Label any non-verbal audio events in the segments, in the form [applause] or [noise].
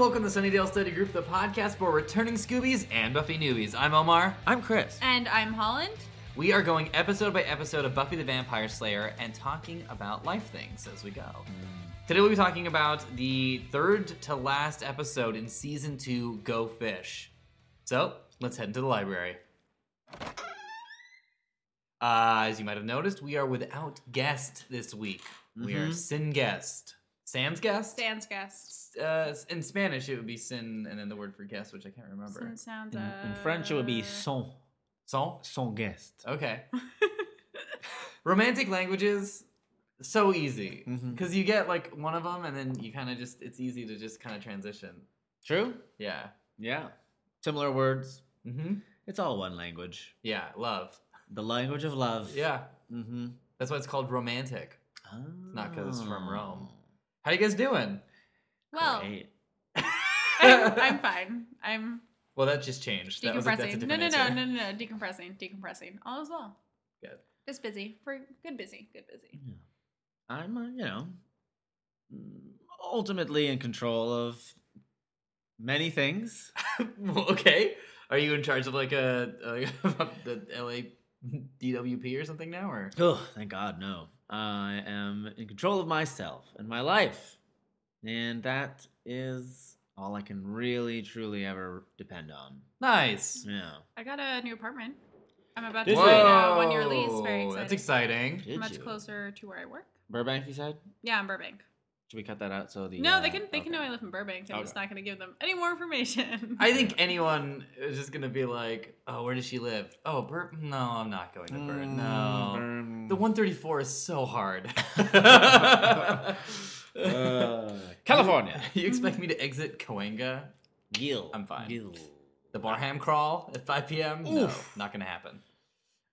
Hello and welcome to Sunnydale Study Group, the podcast for returning Scoobies and Buffy newbies. I'm Omar. I'm Chris. And I'm Holland. We are going episode by episode of Buffy the Vampire Slayer and talking about life things as we go. Today we'll be talking about the third to last episode in season two, Go Fish. So let's head into the library. Uh, as you might have noticed, we are without guest this week. We are Mhm. sin guest. Sam's guest? Stan's guest. Uh, in Spanish, it would be sin and then the word for guest, which I can't remember. Sin sounds. In, Uh, in French, it would be son, Son? son guest. Okay. [laughs] Romantic languages, so easy. Because you get like one of them and then you kind of just, it's easy to just kind of transition. True. Yeah. Yeah. Similar words. Mm-hmm. It's all one language. Yeah, love. The language of love. Yeah. Mm-hmm. That's why it's called romantic. not 'cause it's from Oh. Rome. How you guys doing? Well, Great. [laughs] I'm, I'm fine. I'm well, that just changed. That was like, that's a decompressing. No, no, no, answer. no, no, no. Decompressing. Decompressing. All is well. Good. Just busy. For good busy. Good busy. Yeah. I'm, uh, you know, ultimately in control of many things. [laughs] okay. Are you in charge of like a, [laughs] a the LA DWP or something now, or? Oh, thank God, no. I am in control of myself and my life. And that is all I can really, truly ever depend on. Nice. Yeah. I got a new apartment. I'm about Did to you? sign a one year lease. Very Whoa, excited. That's exciting. Did Much you? closer to where I work. Burbank, you said? Yeah, in Burbank. Should we cut that out so the. No, uh, they can. They can know. I live in Burbank. I'm just not going to give them any more information. I think [laughs] anyone is just gonna be like, "Oh, where does she live? Oh, Bur- No, I'm not going to Bur. Mm, No, Burn- the 134 is so hard. [laughs] Uh, California. [laughs] You expect me to exit Cahuenga? Gil. I'm fine. Gil. The Barham crawl at 5 p.m. No, not gonna happen.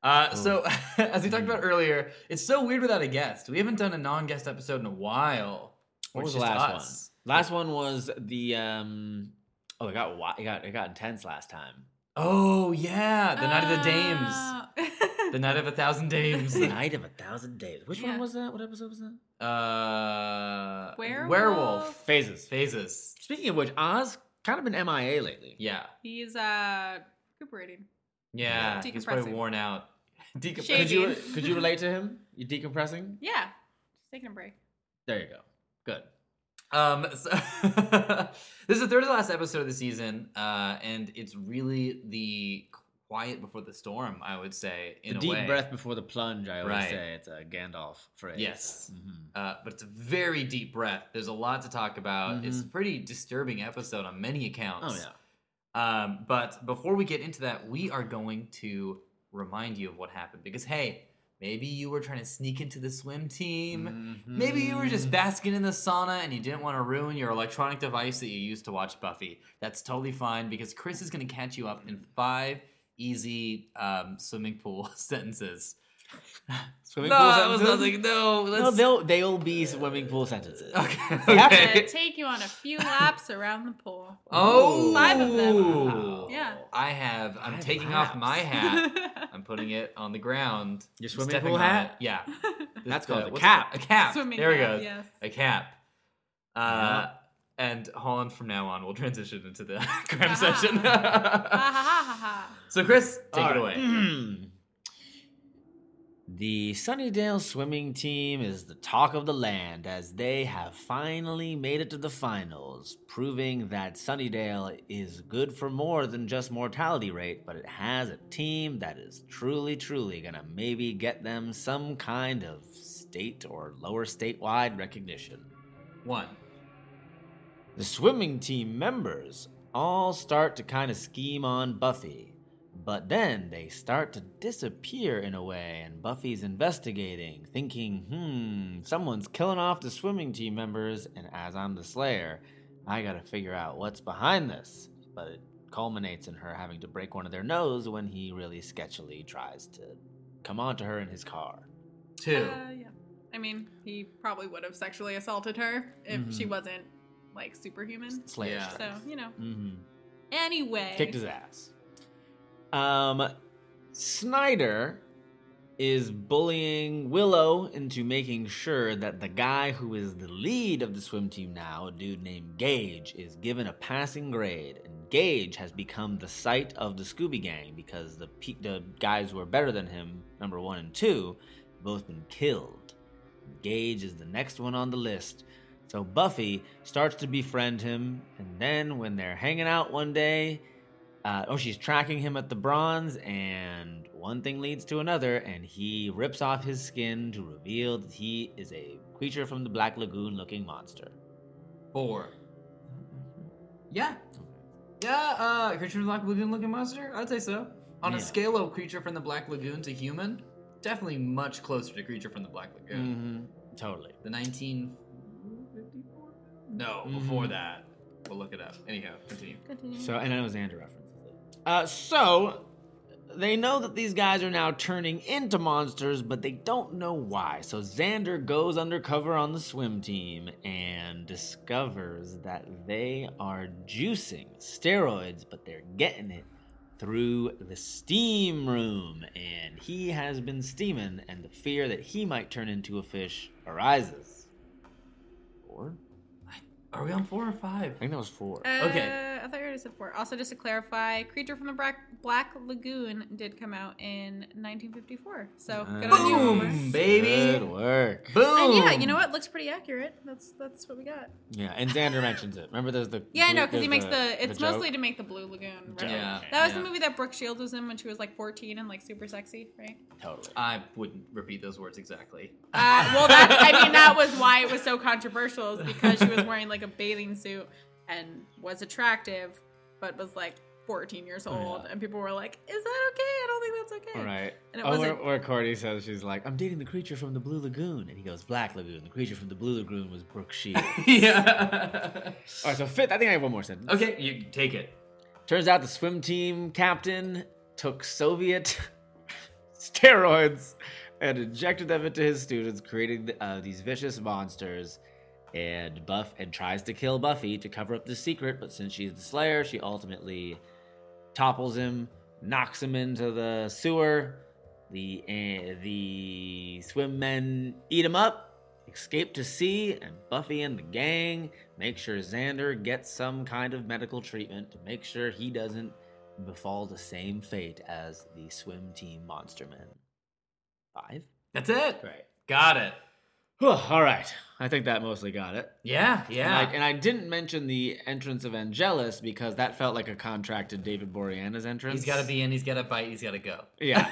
Uh, so, as we talked about earlier, it's so weird without a guest. We haven't done a non-guest episode in a while. What was the last us. one? Last one was the. um Oh, it got wi- it got it got intense last time. Oh yeah, the night of the dames, Oh. the night of a thousand dames. The [laughs] night of a thousand days. Which Yeah. one was that? What episode was that? Uh, Werewolf? werewolf Phases. phases. Speaking of which, Oz kind of been MIA lately. Yeah, He's uh recuperating. yeah. He's probably worn out. Decompressing. Could you could you relate to him? You decompressing? Yeah, just taking a break. There you go. Good. Um, [laughs] so this is the third to last episode of the season, uh, and it's really the quiet before the storm. I would say in the a deep way. breath before the plunge. I always Right. say it's a Gandalf phrase. Yes. Mhm. Uh, but it's a very deep breath. There's a lot to talk about. It's a pretty disturbing episode on many accounts. Mm-hmm. Oh yeah. Um, but before we get into that, we are going to remind you of what happened because hey, maybe you were trying to sneak into the swim team. Maybe you were just Mhm. basking in the sauna and you didn't want to ruin your electronic device that you used to watch Buffy. That's totally fine because Chris is going to catch you up in five easy um, swimming pool [laughs] sentences. [laughs] Swimming no, pool I was sentences? like, no, No, let's. they'll they'll be swimming pool sentences. [laughs] okay. They have okay. Gonna take you on a few laps around the pool. Oh, Five of them. Yeah. I have. I'm Five taking off my hat. [laughs] I'm putting it on the ground. Your I'm swimming stepping pool on hat? it. Yeah. That's The- called a cap. it- A cap. Swimming there we go. Yes. A cap. Uh, Yeah. And Holland from now on will transition into the cram session. So, Chris, take All it right. away. The Sunnydale swimming team is the talk of the land as they have finally made it to the finals, proving that Sunnydale is good for more than just mortality rate, but it has a team that is truly, truly gonna maybe get them some kind of state or lower statewide recognition. One. The swimming team members all start to kind of scheme on Buffy, but then they start to disappear in a way, and Buffy's investigating, thinking, hmm, someone's killing off the swimming team members, and as I'm the Slayer, I gotta figure out what's behind this. But it culminates in her having to break one of their nose when he really sketchily tries to come onto her in his car. Two. Uh, yeah. I mean, he probably would have sexually assaulted her if she Mhm. wasn't like superhuman. Slayer. Yeah. So you know. Mm-hmm. Anyway. kicked his ass. Um, Snyder is bullying Willow into making sure that the guy who is the lead of the swim team now, a dude named Gage, is given a passing grade. And Gage has become the sight of the Scooby Gang because the pe- the guys who are better than him, number one and two, have both been killed. Gage is the next one on the list. So Buffy starts to befriend him, and then when they're hanging out one day, uh, oh, she's tracking him at the bronze, and one thing leads to another, and he rips off his skin to reveal that he is a creature from the Black Lagoon looking monster. Four. Yeah. Yeah, uh, creature from the Black Lagoon looking monster? I'd say so. On a scale of creature from the Black Lagoon to human, definitely much closer to creature from the Black Lagoon. Mm-hmm. Totally. The 1954? No, before Mhm. that. We'll look it up. Anyhow, continue. Continue. So, and I know Xander references it. Uh, so, they know that these guys are now turning into monsters, but they don't know why. So, Xander goes undercover on the swim team and discovers that they are juicing steroids, but they're getting it through the steam room. And he has been steaming, and the fear that he might turn into a fish arises. Four? Are we on four or five? I think that was four. Okay. I thought you already said four. Also, just to clarify, Creature from the Black, Black Lagoon did come out in 1954. So good on you, Boom, baby. Good work. Boom. And yeah, you know what? Looks pretty accurate. That's that's what we got. Yeah, and Xander mentions it. Remember, there's the Yeah, I blue- know because he makes the. It's joke? mostly to make the Blue Lagoon. Right? Yeah. That was yeah. the movie that Brooke Shields was in when she was like 14 and like super sexy, right? totally. I wouldn't repeat those words exactly. Uh, well, that I mean that was why it was so controversial, is because she was wearing like a bathing suit and was attractive, but was like 14 years old, Yeah. and people were like, "Is that okay? I don't think that's okay." All right. And it oh, wasn't- where Cordy says she's like, I'm dating the creature from the Blue Lagoon, and he goes, Black Lagoon. The creature from the Blue Lagoon was Brooke Shields. yeah. [laughs] All right, so fifth. I think I have one more sentence. okay, you take it. Turns out the swim team captain took Soviet [laughs] steroids and injected them into his students, creating uh, these vicious monsters. And Buff and tries to kill Buffy to cover up the secret, but since she's the Slayer, she ultimately topples him, knocks him into the sewer. The uh, the swim men eat him up, escape to sea, and Buffy and the gang make sure Xander gets some kind of medical treatment to make sure he doesn't befall the same fate as the swim team monster men. Five? That's it. Right. Got it. [sighs] All right. I think that mostly got it. Yeah, And, yeah. I, and I didn't mention the entrance of Angelus because that felt like a contract to David Boreanaz's entrance. he's got to be in, he's got to bite, he's got to go. Yeah.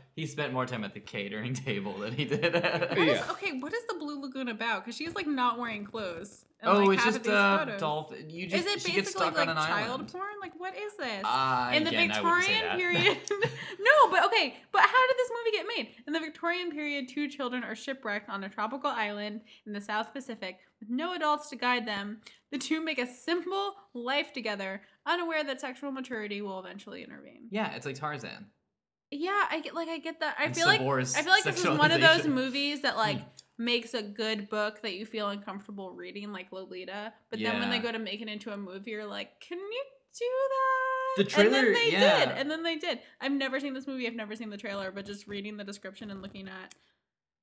[laughs] he spent more time at the catering table than he did at. [laughs] What is- Yeah. okay, what is the Blue Lagoon about? Because she's like not wearing clothes. in, Oh, like, it's just of these uh, photos. dolphin. You just Is it basically stuck like on an child island. porn? Like, what is this? Uh, in the again, I wouldn't say Victorian that. period. [laughs] no, but okay. But how did this movie get made? In the Victorian period, two children are shipwrecked on a tropical island in the South Pacific with no adults to guide them. The two make a simple life together, unaware that sexual maturity will eventually intervene. yeah, it's like Tarzan. Yeah, I get like I get that. I And feel like I feel like this is one of those movies that like hmm. makes a good book that you feel uncomfortable reading, like Lolita. But then when they go to make it into a movie, you're like, can you do that? The and then trailer- they yeah. did, and then they did. I've never seen this movie. I've never seen the trailer, but just reading the description and looking at.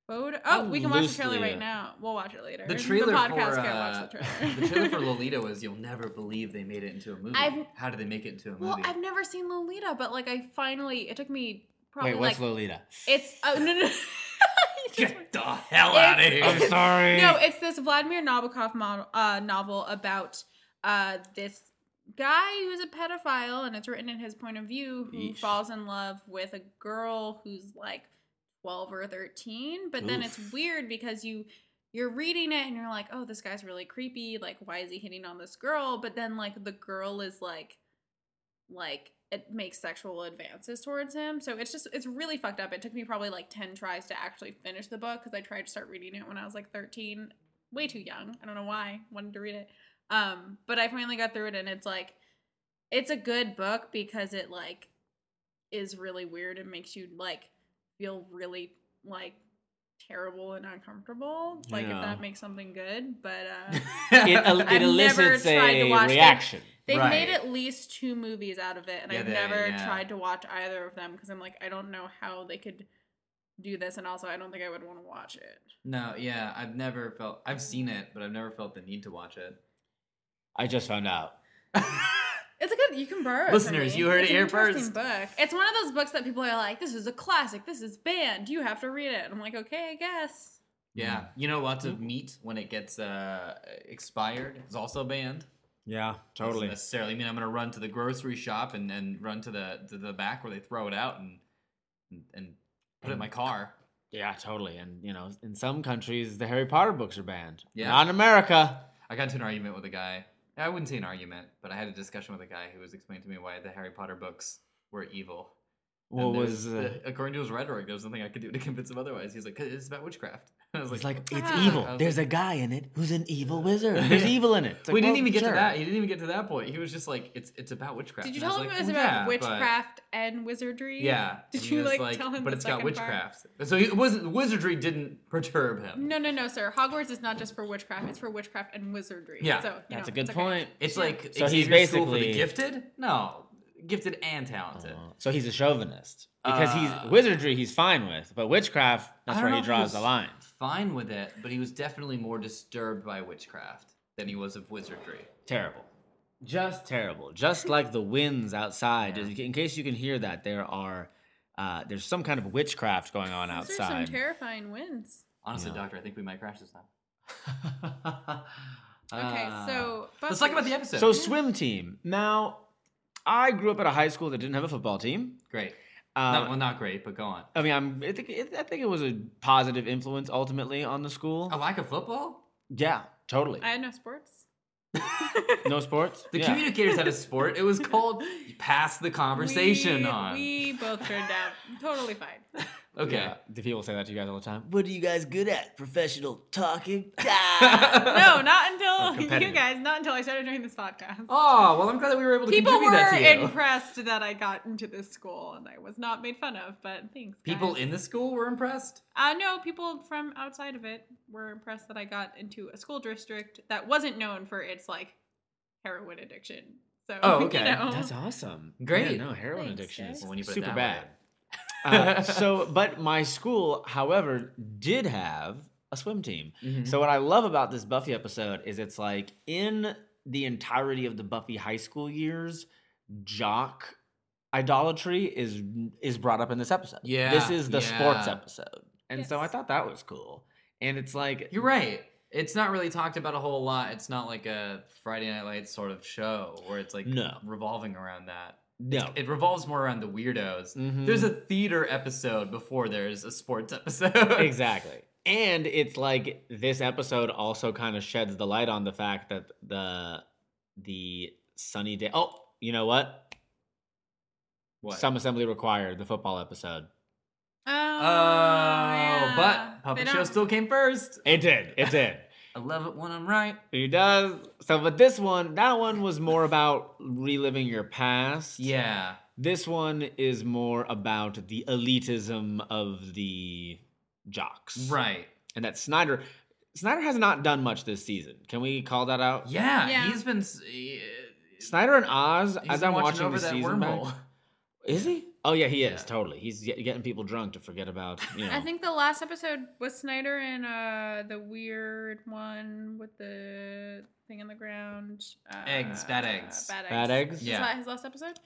Photo- oh, I'm we can watch the trailer right now. We'll watch it later. The trailer podcast for can't uh, watch the [laughs] trailer. the trailer for Lolita was you'll never believe they made it into a movie. I've- How did they make it into a movie? well, I've never seen Lolita, but like I finally, it took me probably Wait, what's like Lolita? it's oh no no. no. You [laughs] just- Get the hell out of It's- here! I'm sorry. No, it's this Vladimir Nabokov mo- uh, novel about uh, this guy who's a pedophile, and it's written in his point of view, who Yeesh. falls in love with a girl who's like twelve or thirteen. But then it's weird because you you're reading it and you're like, oh, this guy's really creepy. Like, why is he hitting on this girl? But then like the girl is like, like it makes sexual advances towards him. So it's just it's really fucked up. It took me probably like 10 tries to actually finish the book cuz I tried to start reading it when I was like 13, way too young. I don't know why. Wanted to read it. Um but I finally got through it and it's like it's a good book because it like is really weird and makes you like feel really like terrible and uncomfortable. Like Yeah. if that makes something good, but uh [laughs] it, el- I've it never elicits tried to a watch it. They've made at least two movies out of it, and Yeah, I've they- never yeah. tried to watch either of them because I'm like, I don't know how they could do this, and also I don't think I would want to watch it. No, yeah, I've never felt. I've seen it, but I've never felt the need to watch it. I just found out. [laughs] It's good. You can borrow it. from Listeners, me. you heard It's it here interesting first. Book. It's one of those books that people are like, "This is a classic. This is banned. You have to read it." I'm like, okay, I guess. yeah, you know, lots of meat when it gets uh, expired is also banned. Yeah, Doesn't totally. necessarily mean I'm going to run to the grocery shop and, and run to the to the back where they throw it out and and, and put it in my car. Yeah, totally. And you know, in some countries, the Harry Potter books are banned. Yeah. Not in America. I got into an argument with a guy. I wouldn't say an argument, but I had a discussion with a guy who was explaining to me why the Harry Potter books were evil. And What was? Uh, according to his rhetoric? There was nothing I could do to convince him otherwise. He's like, "'Cause it's about witchcraft. [laughs] I was it's like, like it's Ah. evil. There's like- a guy in it who's an evil [laughs] wizard. There's evil in it. Like, we didn't well, even get sure. to that. He didn't even get to that point. He was just like, "It's it's about witchcraft." Did you tell him like, it was "Well, about yeah, but- witchcraft and wizardry? Yeah. Did And you was like, tell him? But the it's got second part? witchcraft. So it wasn't wizardry didn't perturb him. No, no, no, sir. Hogwarts is not just for witchcraft; it's for witchcraft and wizardry. Yeah. so, you That's know, a good it's okay. point. It's like So he's Xavier's for the basically- gifted. No, gifted and talented. Uh, so he's a chauvinist because Uh, he's wizardry. He's fine with, but witchcraft. That's where he draws was the line. Fine with it, but he was definitely more disturbed by witchcraft than he was of wizardry. Terrible. Just terrible. Just like the winds outside. Yeah. In case you can hear that, there are uh, there's some kind of witchcraft going on Those are some terrifying winds. Honestly, Yeah. Doctor, I think we might crash this time. [laughs] Okay, so Let's talk about the episode. So swim team. Now, I grew up at a high school that didn't have a football team. great. Uh, not, well, not great, but go on. I mean, I'm, I think it, I think it was a positive influence ultimately on the school. A lack of football? Yeah, totally. I had no sports. [laughs] [laughs] no sports. The yeah. communicators had a sport. It was [laughs] called pass the conversation we, on. We both turned out totally fine. Okay. Yeah. Do people say that to you guys all the time? What are you guys good at? Professional talking? [laughs] No, not until [laughs] you guys. Not until I started doing this podcast. Oh, well, I'm glad that we were able to People contribute that were to you. impressed that I got into this school and I was not made fun of. But thanks. People guys. in the school were impressed. Uh, no, people from outside of it were impressed that I got into a school district that wasn't known for its like heroin addiction. So, Oh, [laughs] you okay. know. That's awesome. Great. Yeah, no, heroin Thanks, addiction guys. is when you put it super that bad. way. Uh, so, but my school, however, did have a swim team. Mhm. So what I love about this Buffy episode is it's like in the entirety of the Buffy high school years, jock idolatry is is brought up in this episode. Yeah, This is the sports episode. And so I thought that was cool. And it's like You're right. It's not really talked about a whole lot. It's not like a Friday Night Lights sort of show where it's like No. revolving around that. No. It revolves more around the weirdos. Mhm. There's a theater episode before there's a sports episode. [laughs] exactly. And it's like this episode also kind of sheds the light on the fact that the the sunny day. Oh, you know what? What? Some assembly required. The football episode. Oh, Oh, yeah. but Puppet Show still came first. It did. It did. I love it when I'm right. He does. So, but this one, that one was more about reliving your past. Yeah. This one is more about the elitism of the jocks. Right. And that Snyder, Snyder has not done much this season. Can we call that out? Yeah. Yeah. He's been. s- he- Snyder and Oz, he's as been I'm watching watching over the that season back- wormhole. is he? Oh yeah, he is Yeah. totally. He's getting people drunk to forget about you know. I think the last episode was Snyder and uh, the weird one with the thing in the ground. Uh, Eggs, bad eggs. Bad eggs. Bad eggs? Is that his last episode?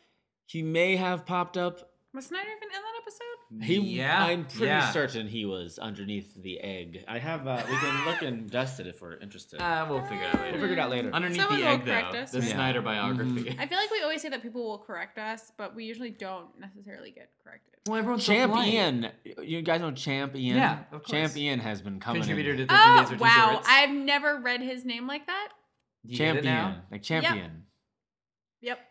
he may have popped up. Was Snyder even in that episode? He, yeah. I'm pretty yeah. certain he was underneath the egg. I have. Uh, we can look and dust it if we're interested. Uh, we'll figure it out later. we'll figure it out later. Underneath Someone the egg, though, us, the right? Snyder biography. I feel like we always say that people will correct us, but we usually don't necessarily get corrected. Well, everyone's so polite. Champion, you guys know Champion. Yeah, of course. Champion has been coming. Contributor in. to 13 Oh Days or wow! T-shirts. I've never read his name like that. You get it now? Champion, like champion. Yep.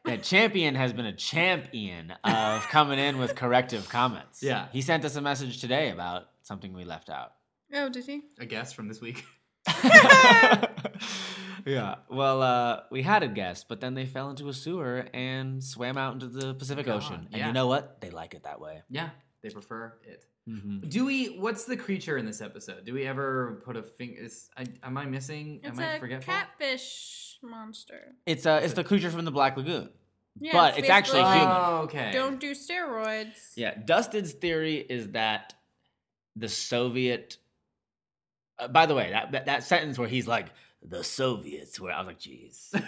That champion has been a champion of [laughs] coming in with corrective comments. Yeah. he sent us a message today about something we left out. Oh, did he? A guess from this week. [laughs] [laughs] yeah. Well, uh, we had a guest, but then they fell into a sewer and swam out into the Pacific God, Ocean. And yeah. you know what? They like it that way. Yeah, they prefer it. Mm-hmm. Do we? What's the creature in this episode? Do we ever put a finger? Is, I, am I missing? It's am I a forgetful? catfish. Which monster? It's uh, it's the creature from the Black Lagoon. Yeah, But it's actually basically human. Oh, okay. Don't do steroids. Yeah, Dustin's theory is that the Soviet. Uh, by the way, that, that that sentence where he's like the Soviets, where I was like, jeez, [laughs]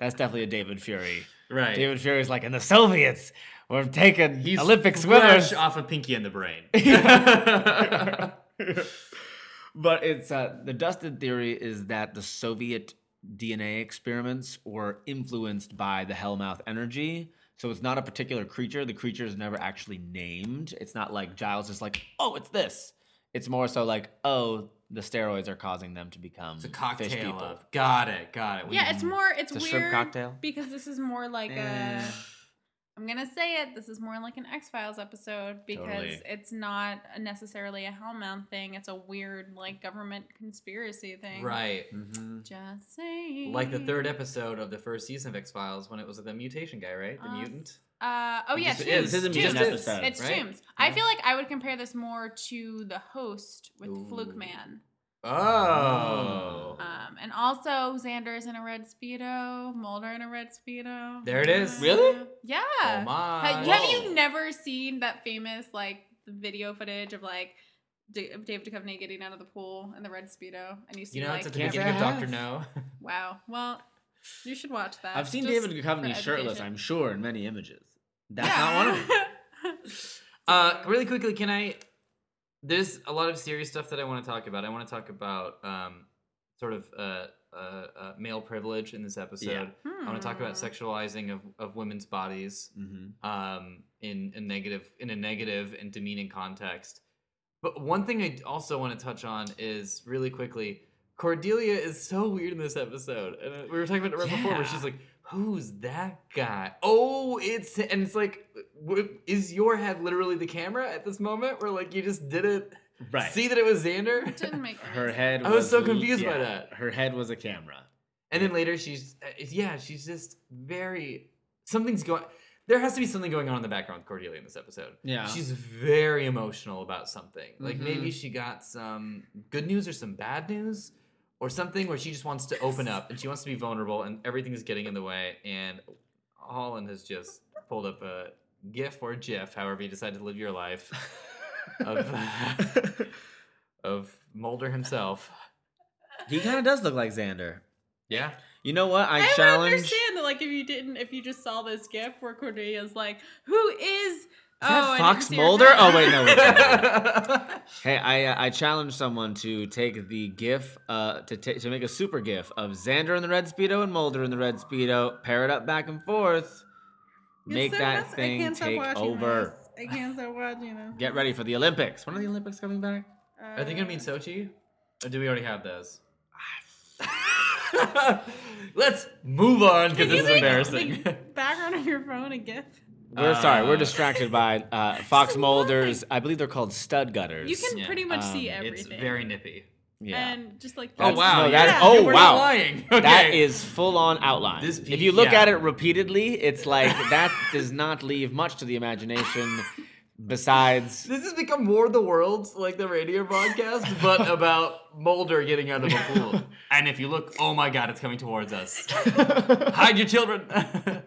that's definitely a David Fury. right. David Fury's like, and the Soviets were taking He's Olympic fresh swimmers. off of Pinky and the Brain. [laughs] [laughs] but it's uh, the Dustin theory is that the Soviet DNA experiments were influenced by the Hellmouth energy. So it's not a particular creature. The creature is never actually named. It's not like Giles is like, oh, it's this. It's more so like, oh, the steroids are causing them to become it's a fish cocktail people. of. Got it. Got it. We- Yeah, it's more. It's, It's a weird shrimp cocktail? because this is more like Eh. a. I'm gonna say it. This is more like an X Files episode because Totally. it's not necessarily a Hellmouth thing. It's a weird like government conspiracy thing. Right. Mhm. Just saying. Like the third episode of the first season of X Files when it was the mutation guy, right? The Uh, mutant. Uh, oh yeah, Just- Tooms. yeah, this is a mutant It's- episode, It's right? Tooms. I feel like I would compare this more to the host with Ooh. Fluke Man. Oh. Um, and also Xander's in a red speedo, Mulder in a red speedo. There it is. Really? Yeah. Oh my. Ha- have you never seen that famous like video footage of like D- David Duchovny getting out of the pool in the red speedo, and you see You know, like it's at the beginning of Doctor. No. [laughs] wow. Well, you should watch that. I've seen David for Duchovny shirtless. I'm sure, in many images. That's Yeah. not one of [laughs] them. Uh, really quickly, can I? There's a lot of serious stuff that I want to talk about. I want to talk about um, sort of uh, uh, uh, male privilege in this episode. I want to talk about Hmm. sexualizing of, of women's bodies Mm-hmm. um, in a negative in a negative and demeaning context. But one thing I also want to touch on is really quickly. Cordelia is so weird in this episode, and uh, we were talking about it right before, where she's like, "Who's that guy?" Oh, it's and it's like, is your head literally the camera at this moment, where like you just didn't Right. see that it was Xander? Didn't make Her sense. head. I was so l- confused by that. Her head was a camera. And then later she's uh, yeah, she's just very something's going there has to be something going on in the background with Cordelia in this episode. Yeah. She's very emotional about something. Like Mhm. maybe she got some good news or some bad news or something where she just wants to open up and she wants to be vulnerable and everything is getting in the way and Holland has just pulled up a GIF or GIF, however you decide to live your life, of [laughs] of Mulder himself. he kind of does look like Xander. Yeah. You know what? I, challenge. I would challenge. understand that, like, if you didn't, if you just saw this gif where Cordelia's like, "Who is?" Is that oh, I Fox didn't see her Mulder? Oh wait, no. Wait, [laughs] hey, I uh, I challenge someone to take the GIF, uh, to ta- to make a super GIF of Xander in the red speedo and Mulder in the red speedo, pair it up back and forth, make It's so that messy. I thing can't stop take watching over. this. I can't stop watching this. Get ready for the Olympics. When are the Olympics coming back? Are they gonna be in Sochi? Or do we already have those? [laughs] Let's move on because this you is make embarrassing. the background of your phone a gif? We're sorry, we're Uh, distracted by uh, Fox Just Mulder's. I believe they're called stud gutters. You can Yeah. pretty much see Um, it's everything. very nippy. yeah. And just like Oh wow! no, that's- oh, we're wow. Not lying. [laughs] Okay. is full on outline. This if you look yeah. at it repeatedly, it's like that does not leave much to the imagination. Besides, This has become more the Worlds, like the radio broadcast, but [laughs] about Mulder getting out of a pool. [laughs] And if you look, oh my god, it's coming towards us. [laughs] Hide your children. [laughs] I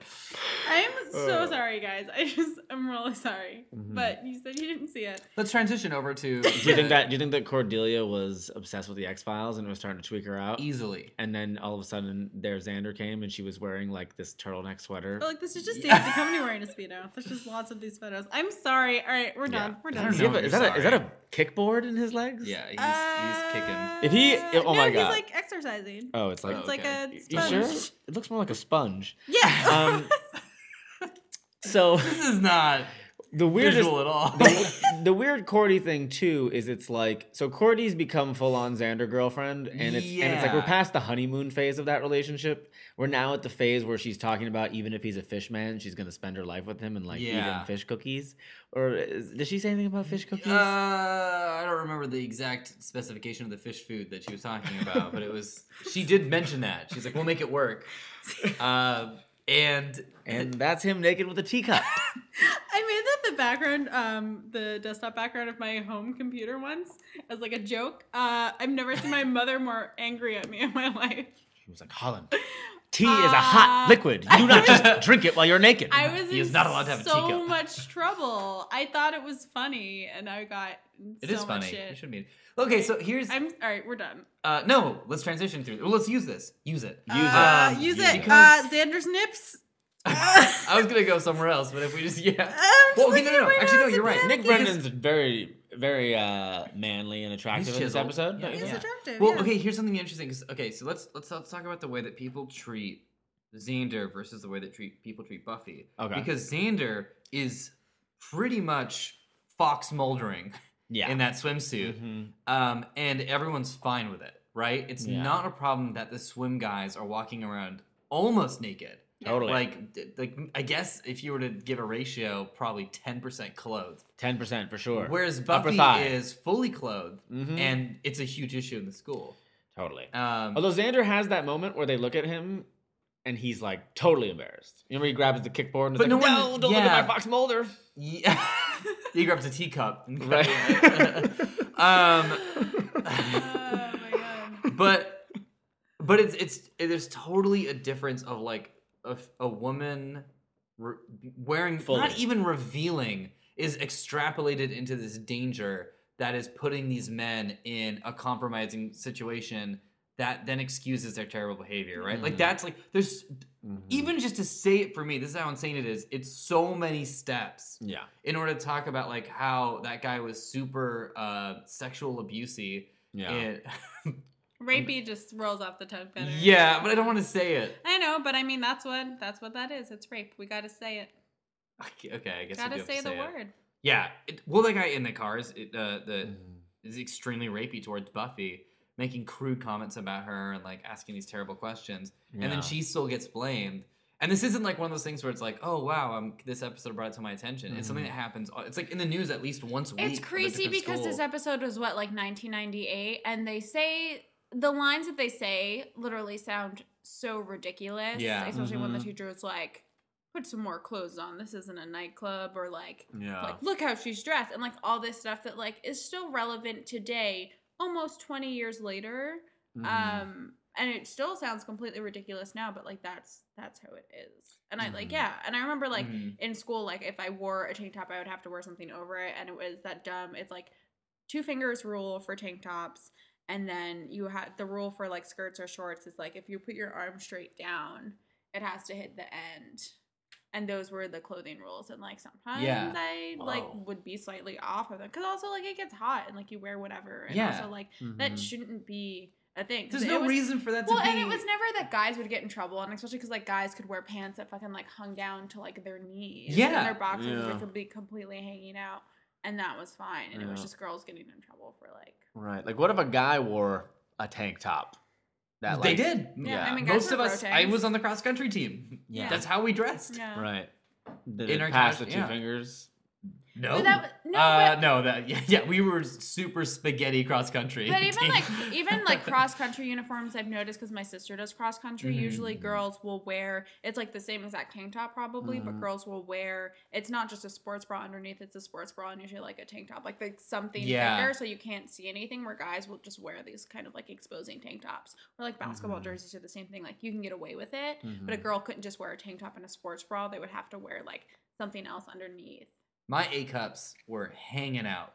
am so Uh. sorry, guys. I just I'm really sorry. Mhm. But you said you didn't see it. Let's transition over to. do you think that? Do you think that Cordelia was obsessed with the X Files and it was starting to tweak her out? easily? And then all of a sudden, there Xander came and she was wearing like this turtleneck sweater. But like this is just Yeah. David Duchovny wearing a speedo. There's just lots of these photos. I'm sorry. All right, we're done. Yeah. We're done. don't Does he have know a- if is you're that a, is that a kickboard in his legs? Yeah, he's, Uh, he's kicking. If he- oh no, my he's like exercising. Oh, it's like. Oh, it's like okay. a You sponge. sure? It looks more like a sponge. Yeah. Um, [laughs] so This is not the weirdest, visual at all. the, the weird Cordy thing too is it's like so Cordy's become full on Xander girlfriend and it's and it's like we're past the honeymoon phase of that relationship. We're now at the phase where she's talking about even if he's a fish man, she's gonna spend her life with him and like Yeah. eating fish cookies. Or is, does she say anything about fish cookies? Uh, I don't remember the exact specification of the fish food that she was talking about, but it was she did mention that. She's like, "We'll make it work," [laughs] uh, and and that's him naked with a teacup. [laughs] I that the background, um, the desktop background of my home computer once as like a joke. Uh, I've never seen my mother more angry at me in my life. She was like, Holland, tea is a hot Uh, liquid. You do not just [laughs] drink it while you're naked. I was He in is not allowed to have a so teacup. much trouble. I thought it was funny, and I got It so is much funny. shit. You should be. Okay, so here's. I'm all right. We're done. Uh, no, let's transition through. Well, let's use this. Use it. Use it. Uh, Um, use use it. it. Uh, Xander's nips. I was gonna go somewhere else, but if we just yeah. [laughs] I'm Well, just okay, no, no, no. Actually, no, you're right. Nick Xanax. Brendon's very, very uh, manly and attractive He's in this chiseled. episode. Yeah, don't you He's think? attractive. Well, yeah. okay. Here's something interesting. 'cause- okay, so let's let's let's talk about the way that people treat Xander versus the way that treat people treat Buffy. Okay. Because Xander is pretty much Fox moldering Yeah. in that swimsuit, Mhm. um, and everyone's fine with it, right? It's Yeah. not a problem that the swim guys are walking around almost naked. Totally. Like, like I guess if you were to give a ratio, probably ten percent clothed. Ten percent for sure. Whereas Upper Buffy is fully clothed, Mhm. and it's a huge issue in the school. totally. Um, Although Xander has that moment where they look at him and he's like totally embarrassed. You remember he grabs the kickboard and is But like, no no, don't look at my Fox Mulder. Yeah. [laughs] he grabs a teacup. and- [laughs] Right. [laughs] um, oh my god. but but it's it's there's totally a difference of like a, a woman re- wearing Fully. not even revealing is extrapolated into this danger that is putting these men in a compromising situation that then excuses their terrible behavior right like Mhm. that's like there's Mhm. even just to say it for me this is how insane it is it's so many steps yeah. in order to talk about like how that guy was super uh sexual abusey Yeah. and- [laughs] Rapey just rolls off the tongue better. yeah but i don't want to say it I know, but I mean that's what that's what that is. It's rape. We got to say it. okay okay, i guess we gotta have say the it. word. yeah it, well the guy in the cars it, uh the Mhm. is extremely rapey towards buffy making crude comments about her and like asking these terrible questions and then she still gets blamed and this isn't like one of those things where it's like, oh wow, um, this episode brought it to my attention. It's something Mhm. that happens. It's like in the news at least once a week. It's crazy different because this episode was what like 1998, and they say the lines that they say literally sound so ridiculous. Yeah. especially when the teacher is like, "Put some more clothes on. This isn't a nightclub," or like, Yeah. like look how she's dressed, and like all this stuff that like is still relevant today, almost 20 years later. Mhm. Um, and it still sounds completely ridiculous now, but like that's that's how it is. And I like Mhm. yeah, and I remember like Mhm. in school, like if I wore a tank top, I would have to wear something over it, and it was that dumb. It's like two fingers rule for tank tops, and then you had the rule for like skirts or shorts is like if you put your arm straight down, it has to hit the end. And those were the clothing rules, and like sometimes Yeah. I like would be slightly off of them because also like it gets hot and like you wear whatever, and Yeah. also like that Mhm. shouldn't be a thing There's no was- reason for that to be. well, be. and it was never that guys would get in trouble, and especially because like guys could wear pants that fucking like hung down to like their knees. Yeah. and their boxers Yeah. would could be completely hanging out, and that was fine. And it was just girls getting in trouble for like. Right. Like, what if a guy wore a tank top? That they like, did. Yeah, I mean, guys Most of us. bro I was on the cross country team. Yeah. That's how we dressed. Yeah. Right. Did In it our pass cash- the two yeah. fingers? No. But that no, uh, but- no. That [laughs] yeah, yeah. We were super spaghetti cross country. But even like [laughs] even like cross country uniforms, I've noticed because my sister does cross country. Mhm. Usually, girls will wear it's like the same exact tank top probably, but Mhm. girls will wear it's not just a sports bra underneath; it's a sports bra and usually like a tank top, like like something Yeah. thicker so you can't see anything. Where guys will just wear these kind of like exposing tank tops, or like basketball Mhm. jerseys are the same thing. Like you can get away with it, Mm-hmm. but a girl couldn't just wear a tank top and a sports bra. They would have to wear like something else underneath. My A cups were hanging out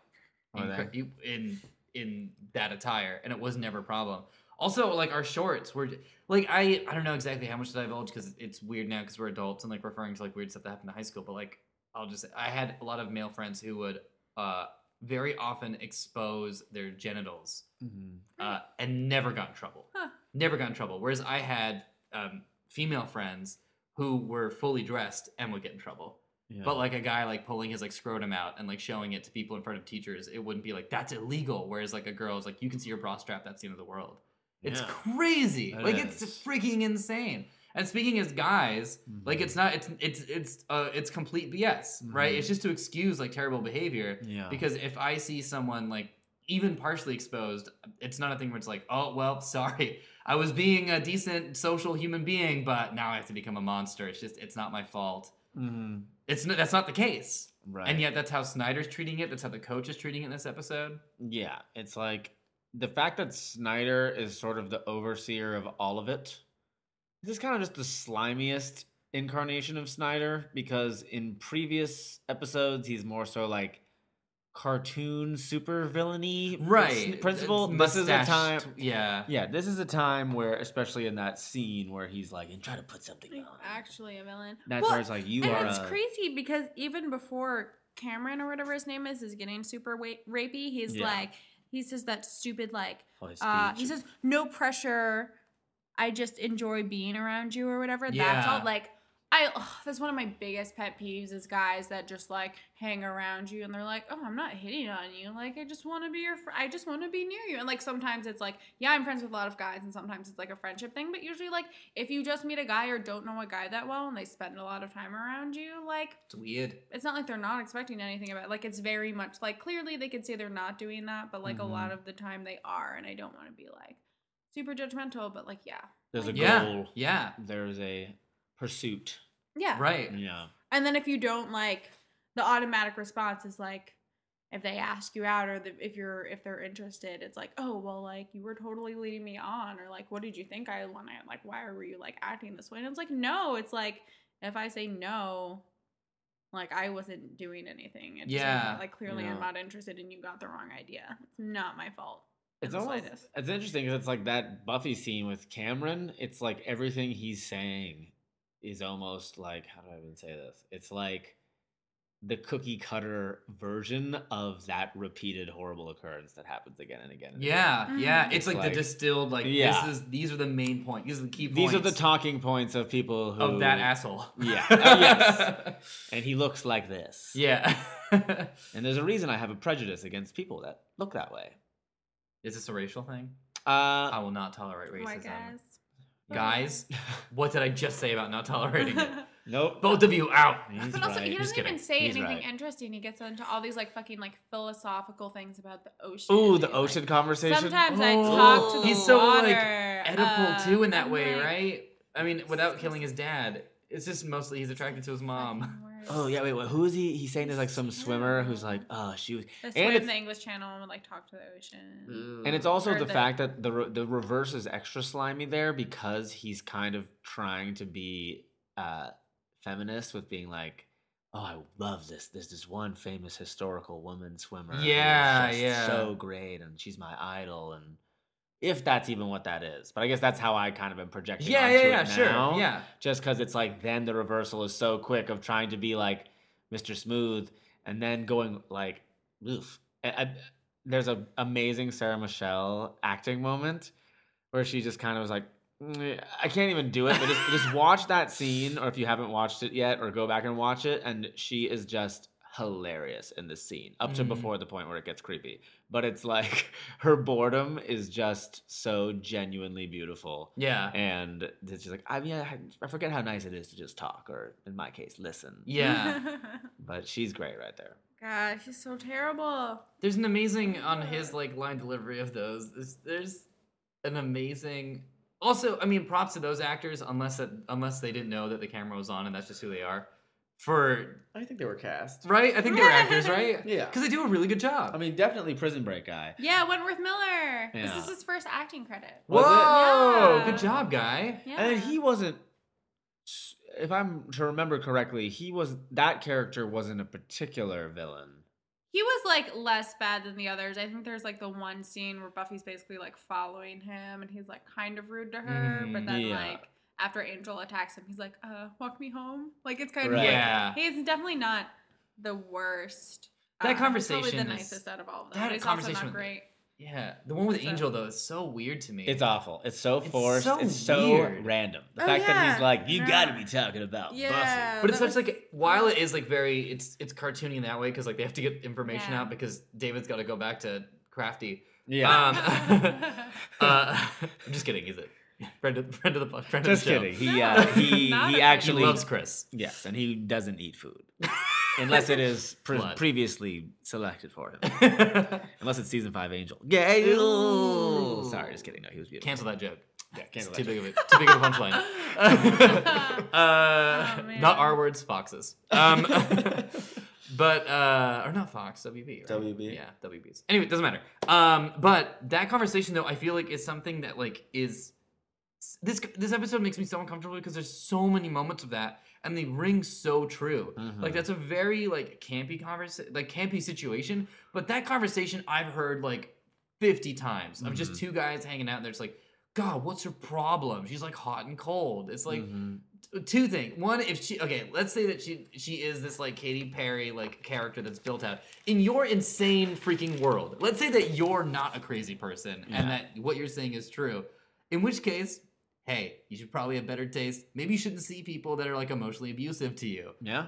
Were in, they? in in that attire, and it was never a problem. Also, like our shorts were like I I don't know exactly how much to divulge because it's weird now because we're adults and like referring to like weird stuff that happened in high school. But like I'll just I had a lot of male friends who would uh very often expose their genitals Mhm. uh, and never got in trouble. Huh. Never got in trouble. Whereas I had um, female friends who were fully dressed and would get in trouble. Yeah. But like a guy like pulling his like scrotum out and like showing it to people in front of teachers, it wouldn't be like that's illegal. Whereas like a girl is like you can see your bra strap, that's the end of the world. It's Yeah. crazy. Like it's freaking insane. And speaking as guys, like Mhm. it's not it's it's it's uh it's complete BS, right? Mhm. It's just to excuse like terrible behavior. Yeah. Because if I see someone like even partially exposed, it's not a thing where it's like, oh well, [laughs] sorry, I was being a decent social human being, but now I have to become a monster. It's just it's not my fault. Mhm. It's not, that's not the case, Right. and yet that's how Snyder's treating it. That's how the coach is treating it in this episode. Yeah, it's like the fact that Snyder is sort of the overseer of all of it This is kind of just the slimiest incarnation of Snyder because in previous episodes he's more so like cartoon super villainy right principal. This is a time. yeah Yeah, this is a time where, especially in that scene where he's like, and try to put something Like, on. actually a villain. That's Well, where it's like you and are. it's a- crazy because even before Cameron or whatever his name is is getting super wa- rapey, he's Yeah. like he says that stupid like Oh, his uh, he says no pressure. I just enjoy being around you or whatever. That's all like I ugh, that's one of my biggest pet peeves is guys that just like hang around you and they're like, "Oh, I'm not hitting on you. Like I just want to be your fr- I just want to be near you." And like sometimes it's like, "Yeah, I'm friends with a lot of guys," and sometimes it's like a friendship thing, but usually like if you just meet a guy or don't know a guy that well and they spend a lot of time around you, like it's weird it's not like they're not expecting anything about it. like it's very much like clearly they could say they're not doing that but like Mhm. a lot of the time they are and i don't want to be like super judgmental but like yeah There's a yeah goal. yeah There's a pursuit. yeah right Yeah. and then if you don't like the automatic response is like if they ask you out or the, if you're if they're interested it's like oh well like you were totally leading me on or like what did you think i wanted like why were you like acting this way and it's like no it's like if i say no like i wasn't doing anything it's Yeah. like clearly Yeah. i'm not interested and you got the wrong idea it's not my fault It's the almost slightest. it's interesting because it's like that Buffy scene with Cameron. It's like everything he's saying is almost like how do I even say this? It's like the cookie cutter version of that repeated horrible occurrence that happens again and again. And again. yeah yeah Mhm. it's It's like, like- the distilled like Yeah. this is these are the main point these are the key points These are the talking points of people who of that asshole Yeah. Oh, [laughs] yes. and he looks like this. yeah [laughs] And there's a reason I have a prejudice against people that look that way. is this a racial thing Uh, i will not tolerate racism White guys. guys what did i just say about not tolerating it [laughs] nope. both of you out He's but also, right. he doesn't even say He's anything right. interesting. He gets into all these like fucking like philosophical things about the ocean. Ooh, the He's like, ocean conversation. Sometimes I Oh, talk to the he's so, like, water. Oedipal uh, too in that way like, right i mean without killing his dad it's just mostly he's attracted to his mom fucking worst. Oh yeah, wait, wait. Who is he? He's saying there's like some He's swimmer who's like, terrible. oh, she was, The and swim it's- the English channel and would like talk to the ocean. and it's also Or the, the- fact that the re- the reverse is extra slimy there because he's kind of trying to be uh feminist with being like, oh, I love this. There's this one famous historical woman swimmer. who is Yeah, just yeah. so great, and she's my idol, and if that's even what that is, but I guess that's how I kind of am projecting. yeah yeah yeah sure now. yeah just because it's like then the reversal is so quick of trying to be like Mr. Smooth and then going like, oof. I- I- there's a amazing Sarah Michelle acting moment where she just kind of was like, "Mm, I can't even do it, but just just watch that scene, or if you haven't watched it yet, or go back and watch it, and she is just hilarious in this scene up to Mhm. before the point where it gets creepy but it's like [laughs] her boredom is just so genuinely beautiful yeah and it's just like I mean I, I forget how nice it is to just talk or in my case listen. yeah [laughs] But she's great right there. God, she's so terrible. There's an amazing on his like line delivery of those. There's, there's an amazing. Also, I mean, props to those actors, unless that unless they didn't know that the camera was on and that's just who they are. For I think they were cast. right, I think they were actors, right? [laughs] Yeah. because they do a really good job. I mean, definitely Prison Break guy. Yeah, Wentworth Miller. This is his first acting credit. Was it? Whoa, Yeah. good job, guy. Yeah. And he wasn't. If I'm to remember correctly, he was that character wasn't a particular villain. He was like less bad than the others. I think there's like the one scene where Buffy's basically like following him and he's like kind of rude to her, but Mhm. then Yeah. like after Angel attacks him, he's like, uh, walk me home. Like it's kind Right. of like Yeah. he's definitely not the worst. That Uh, he's conversation probably the is- nicest out of all of them. that but he's conversation also not great. Yeah, the one with So- Angel though is so weird to me. It's awful. It's so It's forced. so it's so weird. random. The Oh, fact that he's like, you Yeah. got to be talking about Yeah. Buffy. but it's that such was- like while it is like very it's it's cartoony in that way because like they have to get information Yeah. out because David's got to go back to Crafty. Yeah. Um, [laughs] [laughs] uh, [laughs] I'm just kidding. Is it [laughs] friend of friend of the friend Just of the show. kidding. He uh, he [laughs] not he actually he loves Chris. yes, and he doesn't eat food [laughs] unless it is pre- previously selected for him. Unless it's season five Angel. Gay. Ooh. Sorry, just kidding. No, he was beautiful. Cancel that joke. Yeah, It's cancel too that big of a too big of a punchline. uh, Oh, not our words, Foxes. Um, but uh, or not Fox, WB. Right? WB. Yeah, WBs. Anyway, it doesn't matter. Um, but that conversation though, I feel like is something that like is this this episode makes me so uncomfortable because there's so many moments of that and they ring so true. Mhm. Like that's a very like campy conversation, like campy situation. But that conversation I've heard like 50 times of just Mhm. two guys hanging out and there's like, God, what's her problem? She's like hot and cold. It's like Mhm. t- two things. One, if she okay, let's say that she she is this like Katy Perry like character that's built out in your insane freaking world. Let's say that you're not a crazy person Yeah. and that what you're saying is true. In which case, hey, you should probably have better taste. Maybe you shouldn't see people that are like emotionally abusive to you. yeah.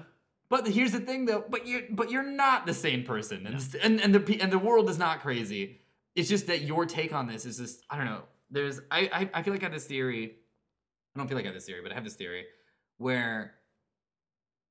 But here's the thing, though. But you're but you're not the same person, and and and the and the world is not crazy. It's just that your take on this is just I don't know. There's I I, I feel like I have this theory. I don't feel like I have this theory, but I have this theory where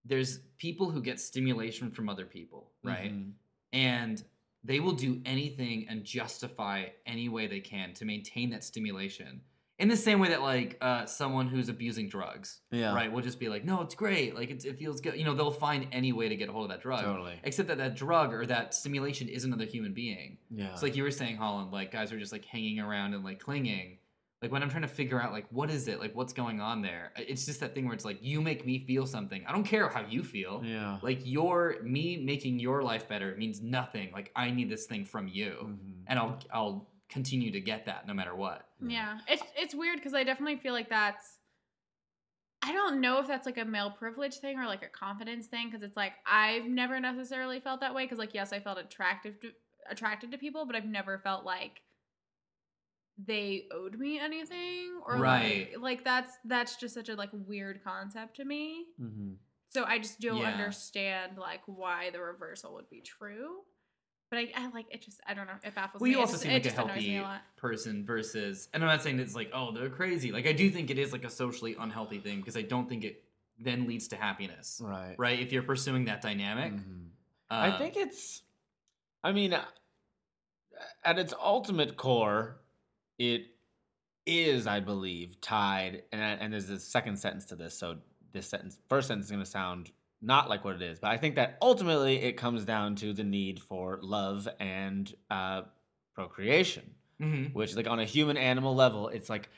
there's people who get stimulation from other people, right? Mhm. And they will do anything and justify any way they can to maintain that stimulation. In the same way that like uh, someone who's abusing drugs, Yeah. right, will just be like, no, it's great, like it's, it feels good. You know, they'll find any way to get a hold of that drug. Totally. Except that that drug or that stimulation is another human being. Yeah. It's like you were saying, Holland, like guys are just like hanging around and like clinging. Like when I'm trying to figure out like what is it, like what's going on there. It's just that thing where it's like you make me feel something. I don't care how you feel. yeah. Like your me making your life better means nothing. Like I need this thing from you, Mhm. and I'll I'll continue to get that no matter what. Yeah, it's it's weird because I definitely feel like that's. I don't know if that's like a male privilege thing or like a confidence thing because it's like I've never necessarily felt that way because like yes I felt attractive to attracted to people but I've never felt like they owed me anything or Right. like like that's that's just such a like weird concept to me Mhm. so I just don't Yeah. understand like why the reversal would be true but I, I like it just I don't know it baffles Well, me you also just- seem like a just annoys me healthy a person versus, and I'm not saying it's like oh they're crazy. Like I do think it is like a socially unhealthy thing because I don't think it then leads to happiness. Right. Right? If you're pursuing that dynamic, Mhm. I Um, think it's. I mean, uh, at its ultimate core, it is, I believe, tied. And and there's a second sentence to this, so this sentence, first sentence, is going to sound not like what it is, but I think that ultimately it comes down to the need for love and uh, procreation mhm. which like on a human animal level it's like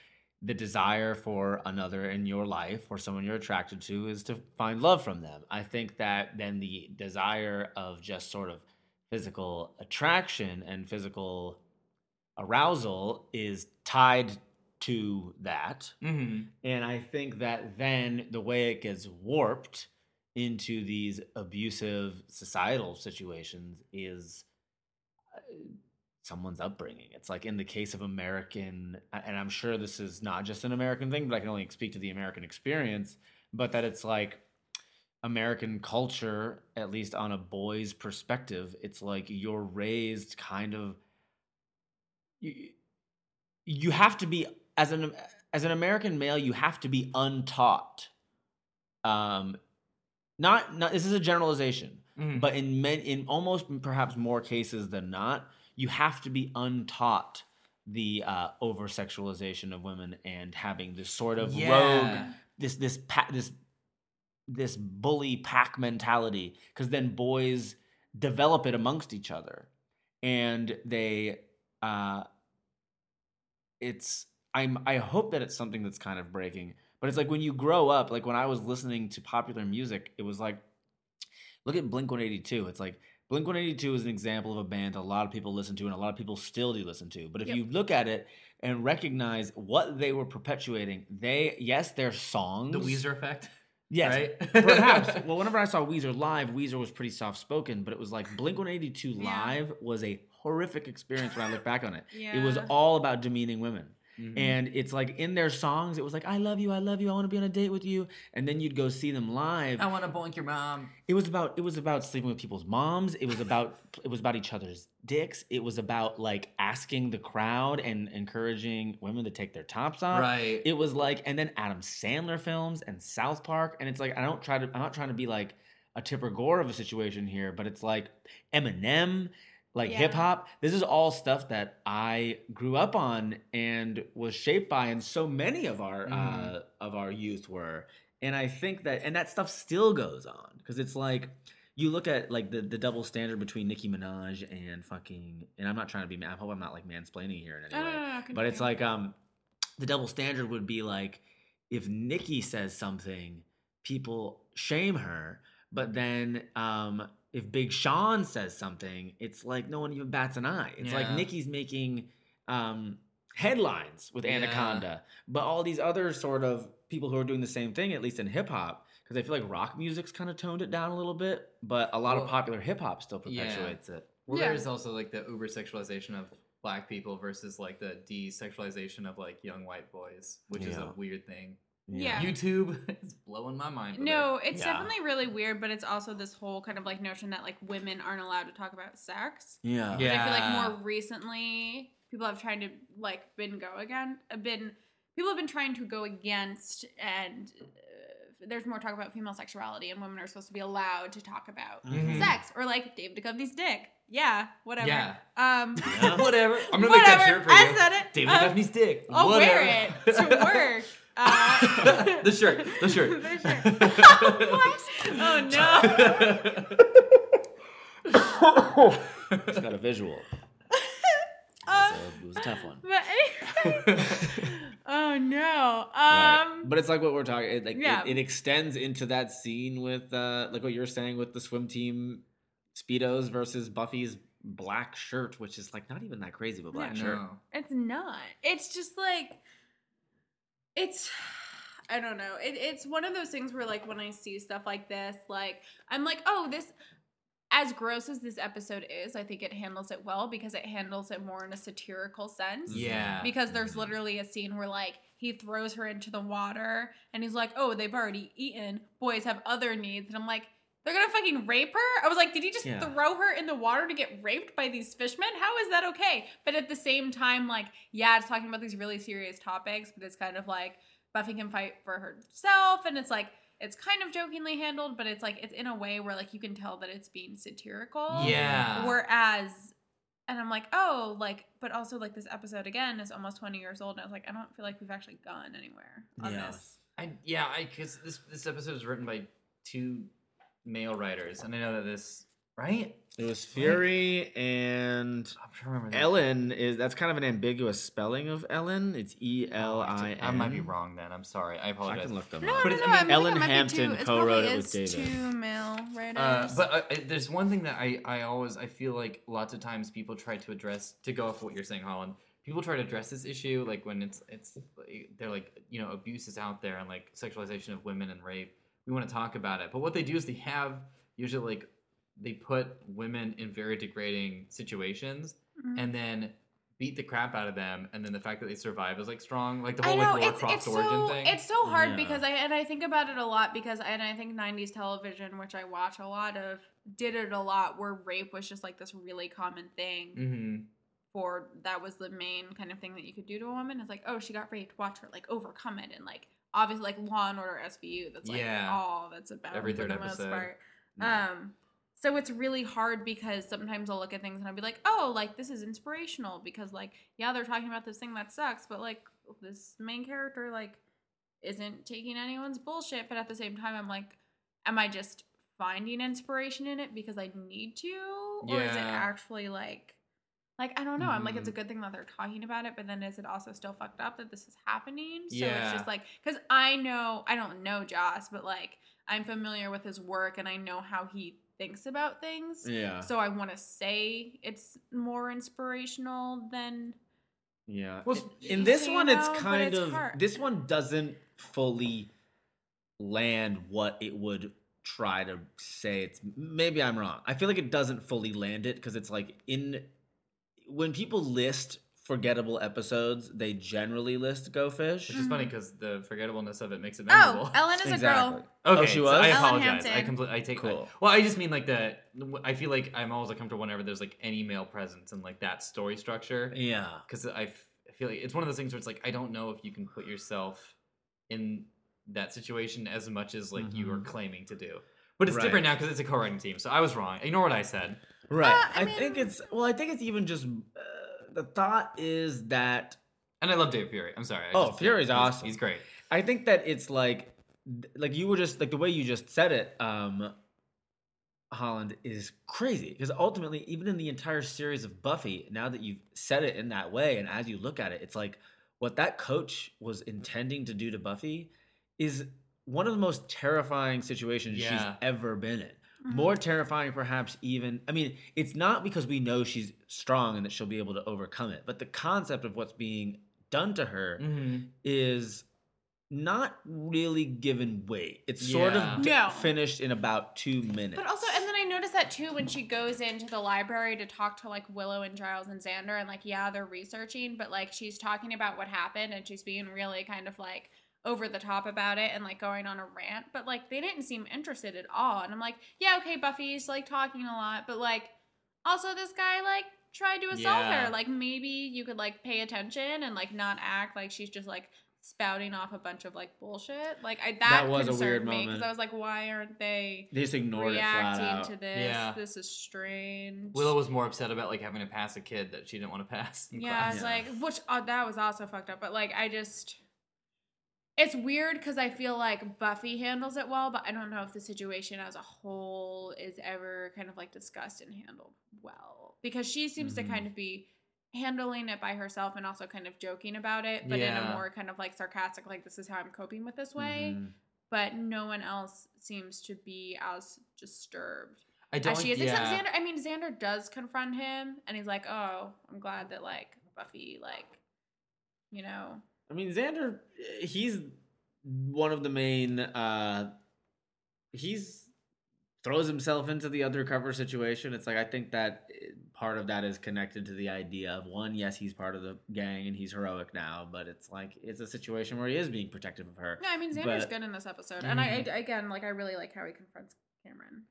the desire for another in your life or someone you're attracted to is to find love from them i think that then the desire of just sort of physical attraction and physical arousal is tied to that Mhm. and I think that then the way it gets warped into these abusive societal situations is uh, someone's upbringing. It's like in the case of American, and I'm sure this is not just an American thing, but I can only speak to the American experience, but that it's like American culture, at least on a boy's perspective, it's like you're raised kind of you, you have to be as an as an American male, you have to be untaught. Um, not not this is a generalization, Mhm. but in men in almost perhaps more cases than not, you have to be untaught the uh, over sexualization of women and having this sort of Yeah. rogue this this pa- this this bully pack mentality because then boys develop it amongst each other and they uh it's i'm i hope that it's something that's kind of breaking but it's like when you grow up like when i was listening to popular music it was like look at blink 182 it's like blink 182 is an example of a band a lot of people listen to and a lot of people still do listen to but if Yep. you look at it and recognize what they were perpetuating they yes their songs the Weezer effect. Yes, right? [laughs] perhaps. [laughs] Well, whenever I saw Weezer live, Weezer was pretty soft spoken, but it was like Blink 182 Yeah. live was a horrific experience when I look back on it. Yeah. It was all about demeaning women. Mhm. And it's like in their songs, it was like, I love you, I love you, I want to be on a date with you. And then you'd go see them live. I want to boink your mom. It was about it was about sleeping with people's moms. It was about it was about each other's dicks. It was about like asking the crowd and encouraging women to take their tops off. Right. It was like, and then Adam Sandler films and South Park, and it's like I don't try to. I'm not trying to be like a Tipper Gore of a situation here, but it's like Eminem, like Yeah. hip hop. This is all stuff that I grew up on and was shaped by, and so many of our uh, Mhm. of our youth were. And I think that, and that stuff still goes on because it's like you look at like the, the double standard between Nicki Minaj and fucking. And I'm not trying to be. I hope I'm not like mansplaining here in any way but it's like um the double standard would be like if Nicki says something, people shame her, but then um, if Big Sean says something, it's like no one even bats an eye. It's like Yeah. Nicki's making um, headlines with Yeah. Anaconda, but all these other sort of people who are doing the same thing, at least in hip hop, because I feel like rock music's kind of toned it down a little bit, but a lot Well, of popular hip hop still yeah. perpetuates it. Well, Yeah. there's also like the uber sexualization of black people versus like the desexualization of like young white boys, which is a weird thing. Yeah. YouTube [laughs] is blowing my mind. No, it. it's Yeah. definitely really weird, but it's also this whole kind of like notion that like women aren't allowed to talk about sex. Yeah. And I feel like more recently, people have tried to like been go again, uh, been people have been trying to go against, and uh, there's more talk about female sexuality, and women are supposed to be allowed to talk about Mhm. sex or like David Duchovny's dick. Yeah, whatever. Yeah. Um, Yeah. [laughs] whatever. I'm gonna make that shirt for you. I said it. David Uh, Duchovny's dick. I'll whatever. wear it to work. [laughs] Uh, [laughs] the shirt. The shirt. [laughs] The shirt. [laughs] what? Oh no. It's got a visual. Uh, So it was a tough one. but anyway. oh no. Right. Um. But it's like what we're talking. It, like yeah. it, it extends into that scene with uh, like what you're saying with the swim team speedos versus Buffy's black shirt, which is like not even that crazy of a black I shirt. know. It's not. It's just like it's [sighs] I don't know. It, it's one of those things where like when I see stuff like this, like I'm like, oh, this as gross as this episode is, I think it handles it well because it handles it more in a satirical sense. Yeah. Because there's mm-hmm. literally a scene where like he throws her into the water and he's like, "Oh, they've already eaten. Boys have other needs." And I'm like, "They're to fucking rape her?" I was like, "Did he just Yeah. throw her in the water to get raped by these fishmen? How is that okay?" But at the same time like, yeah, it's talking about these really serious topics, but it's kind of like Buffy can fight for herself and it's like it's kind of jokingly handled, but it's like it's in a way where like you can tell that it's being satirical. Yeah. Whereas, and I'm like, oh, like, but also like this episode again is almost 20 years old, and I was like, I don't feel like we've actually gone anywhere on Yeah. this. I yeah, I because this this episode is written by two male writers, and I know that this right. It was Fury and I'm trying to remember. that. Ellen is that's kind of an ambiguous spelling of Ellen. It's E L Oh, I N. I might be wrong then. I'm sorry. I apologize. I can look them No, up. But no, it- no. I mean, Ellen it might be Hampton two, co-wrote probably it with is David. Two male writers. Uh, but uh, there's one thing that I, I always I feel like lots of times people try to address to go off what you're saying, Holland. People try to address this issue like when it's it's they're like you know abuse is out there and like sexualization of women and rape. We want to talk about it, but what they do is they have usually like they put women in very degrading situations Mhm. and then beat the crap out of them, and then the fact that they survive is like strong, like the whole know like Laura it's, it's origin so thing. it's so hard Yeah. because I and I think about it a lot because and I think 90s television, which I watch a lot of, did it a lot where rape was just like this really common thing. hmm for that was the main kind of thing that you could do to a woman is like oh she got raped watch her like overcome it and like obviously like law and order svu that's like Yeah. all that's about Every for third the most episode. part. Yeah. um so it's really hard because sometimes i'll look at things and i'll be like oh like this is inspirational because like yeah they're talking about this thing that sucks but like this main character like isn't taking anyone's bullshit but at the same time i'm like am i just finding inspiration in it because i need to or is it actually like like I don't know. I'm like it's a Mhm. good thing that they're talking about it, but then is it also still fucked up that this is happening? So Yeah. it's just like cuz I know I don't know Joss, but like I'm familiar with his work and I know how he thinks about things. Yeah. So I want to say it's more inspirational than Yeah. Well, in this one, know, it's kind it's of hard. this one doesn't fully land what it would try to say. It's maybe I'm wrong. I feel like it doesn't fully land it because it's like in when people list forgettable episodes, they generally list Go Fish. Which is funny because the forgettableness of it makes it Mm-hmm. Oh. Ellen is a girl. Okay, Oh, she so was? I Ellen apologize. I completely. I take. Cool. Well, I just mean like the. I feel like I'm always uncomfortable whenever there's like any male presence and like that story structure Yeah. because I, f- I feel like it's one of those things where it's like I don't know if you can put yourself in that situation as much as like you are Mhm. claiming to do. But it's Right. different now because it's a co-writing team. So I was wrong. Ignore what I said. Right. Uh, I I, think it's well. I think it's even just uh, the thought is that And I love Dave Fury. I'm sorry. I Oh, just- Fury's he's- awesome. He's great. I think that it's like like you were just like the way you just said it, um Holland is crazy because ultimately even in the entire series of Buffy, now that you've said it in that way and as you look at it, it's like what that coach was intending to do to Buffy is one of the most terrifying situations she's ever been in. Mhm. More terrifying, perhaps even. I mean, it's not because we know she's strong and that she'll be able to overcome it, but the concept of what's being done to her Mhm. is not really given weight. It's sort of d- No. finished in about two minutes. But also, and then I noticed that too when she goes into the library to talk to like Willow and Giles and Xander, and like, yeah, they're researching, but like she's talking about what happened and she's being really kind of like over the top about it and like going on a rant, but like they didn't seem interested at all. And I'm like, yeah, okay, Buffy's like talking a lot, but like also this guy like tried to assault Yeah. her. Like maybe you could like pay attention and like not act like she's just like spouting off a bunch of like bullshit. Like I that, That was a concerned weird me because. I was like, why aren't they? they just ignored it reacting out. to this. Yeah. This is strange. Willow was more upset about like having to pass a kid that she didn't want to pass. in yeah, class. was Yeah. like which uh, that was also fucked up. But like, I just, it's weird because I feel like Buffy handles it well, but I don't know if the situation as a whole is ever kind of like discussed and handled well because she seems Mhm. to kind of be handling it by herself and also kind of joking about it, but in a more kind of like sarcastic, like this is how I'm coping with this way. Mhm. But no one else seems to be as disturbed I don't. as she is. yeah. Except Xander. I mean, Xander does confront him, and he's like, "Oh, I'm glad that like Buffy, like, you know, I mean, Xander, he's one of the main. uh He's throws himself into the undercover situation. It's like I think that part of that is connected to the idea of one, yes, he's part of the gang and he's heroic now, but it's like it's a situation where he is being protective of her. no, I mean, Xander's But- good in this episode, and I, I Mhm. again, like, I really like how he confronts Cameron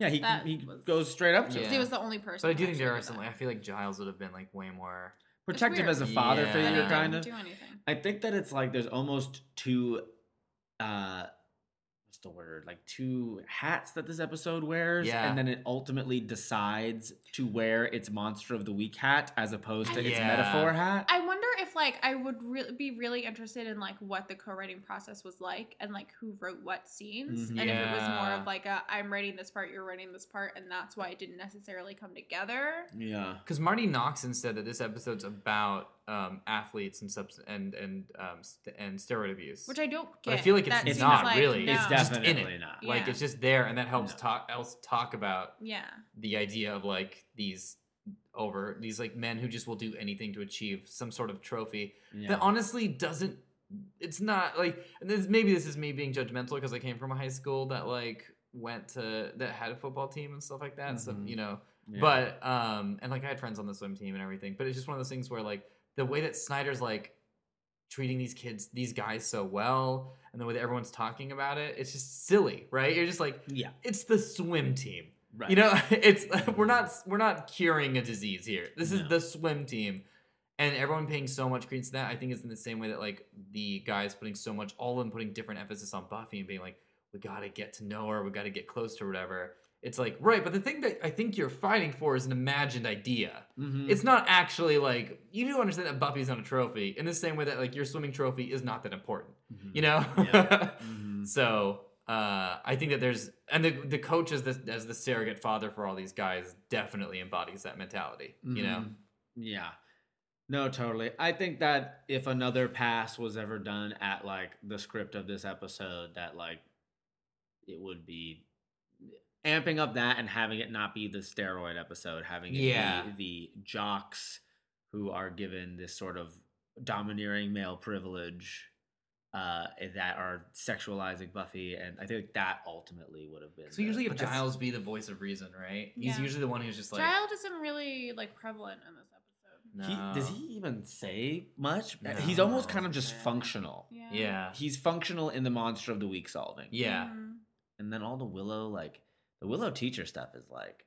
Yeah, he That he was- goes straight up to Yeah. him. because he was the only person. But I do think there are some. that. I feel like Giles would have been like way more. Protective as a father Yeah. Figure, kind of. do anything. I think that it's like there's almost two uh what's the word? Like two hats that this episode wears. Yeah. And then it ultimately decides to wear its monster of the week hat as opposed to its metaphor hat. I wonder if like I would really be really interested in like what the co-writing process was like and like who wrote what scenes Mhm. and if it was more of like a I'm writing this part, you're writing this part, and that's why it didn't necessarily come together. yeah. Because Marti Noxon said that this episode's about um, athletes and subs and and um, st- and steroid abuse. Which I don't get. But I feel like it's It's not like, really. No. It's definitely it. not. like Yeah. it's just there, and that helps No. talk else talk about Yeah. the idea of like these over these like men who just will do anything to achieve some sort of trophy Yeah. that honestly doesn't it's not like and this maybe this is me being judgmental because i came from a high school that like went to that had a football team and stuff like that so Mhm. you know Yeah. but um and like i had friends on the swim team and everything but it's just one of those things where like the way that snyder's like treating these kids these guys so well and the way that everyone's talking about it it's just silly right you're just like yeah. it's the swim team Right. you know, [laughs] it's [laughs] we're not we're not curing a disease here. This is No. the swim team, and everyone paying so much credence to that. I think it's in the same way that like the guys putting so much, all of them putting different emphasis on Buffy and being like, we gotta get to know her, we gotta get close to whatever. It's like right, but the thing that I think you're fighting for is an imagined idea. Mhm. It's not actually like you do understand that Buffy's not a trophy in the same way that like your swimming trophy is not that important. Mhm. You know. Yeah. [laughs] Mhm. So uh, I think that there's and the the coach as the as the surrogate father for all these guys definitely embodies that mentality. You know, Mhm. Yeah. No, totally. I think that if another pass was ever done at like the script of this episode, that like it would be amping up that and having it not be the steroid episode, having it Yeah. be the jocks who are given this sort of domineering male privilege uh, that are sexualizing Buffy, and I think that ultimately would have been. so usually if Giles be the voice of reason, right? He's usually the one who's just like, Giles isn't really like prevalent in this episode. He, no. does he even say much? No. He's almost kind of just Yeah. functional. Yeah. Yeah, He's functional in the monster of the week solving. yeah. Mhm. And then all the Willow, like the Willow teacher stuff is like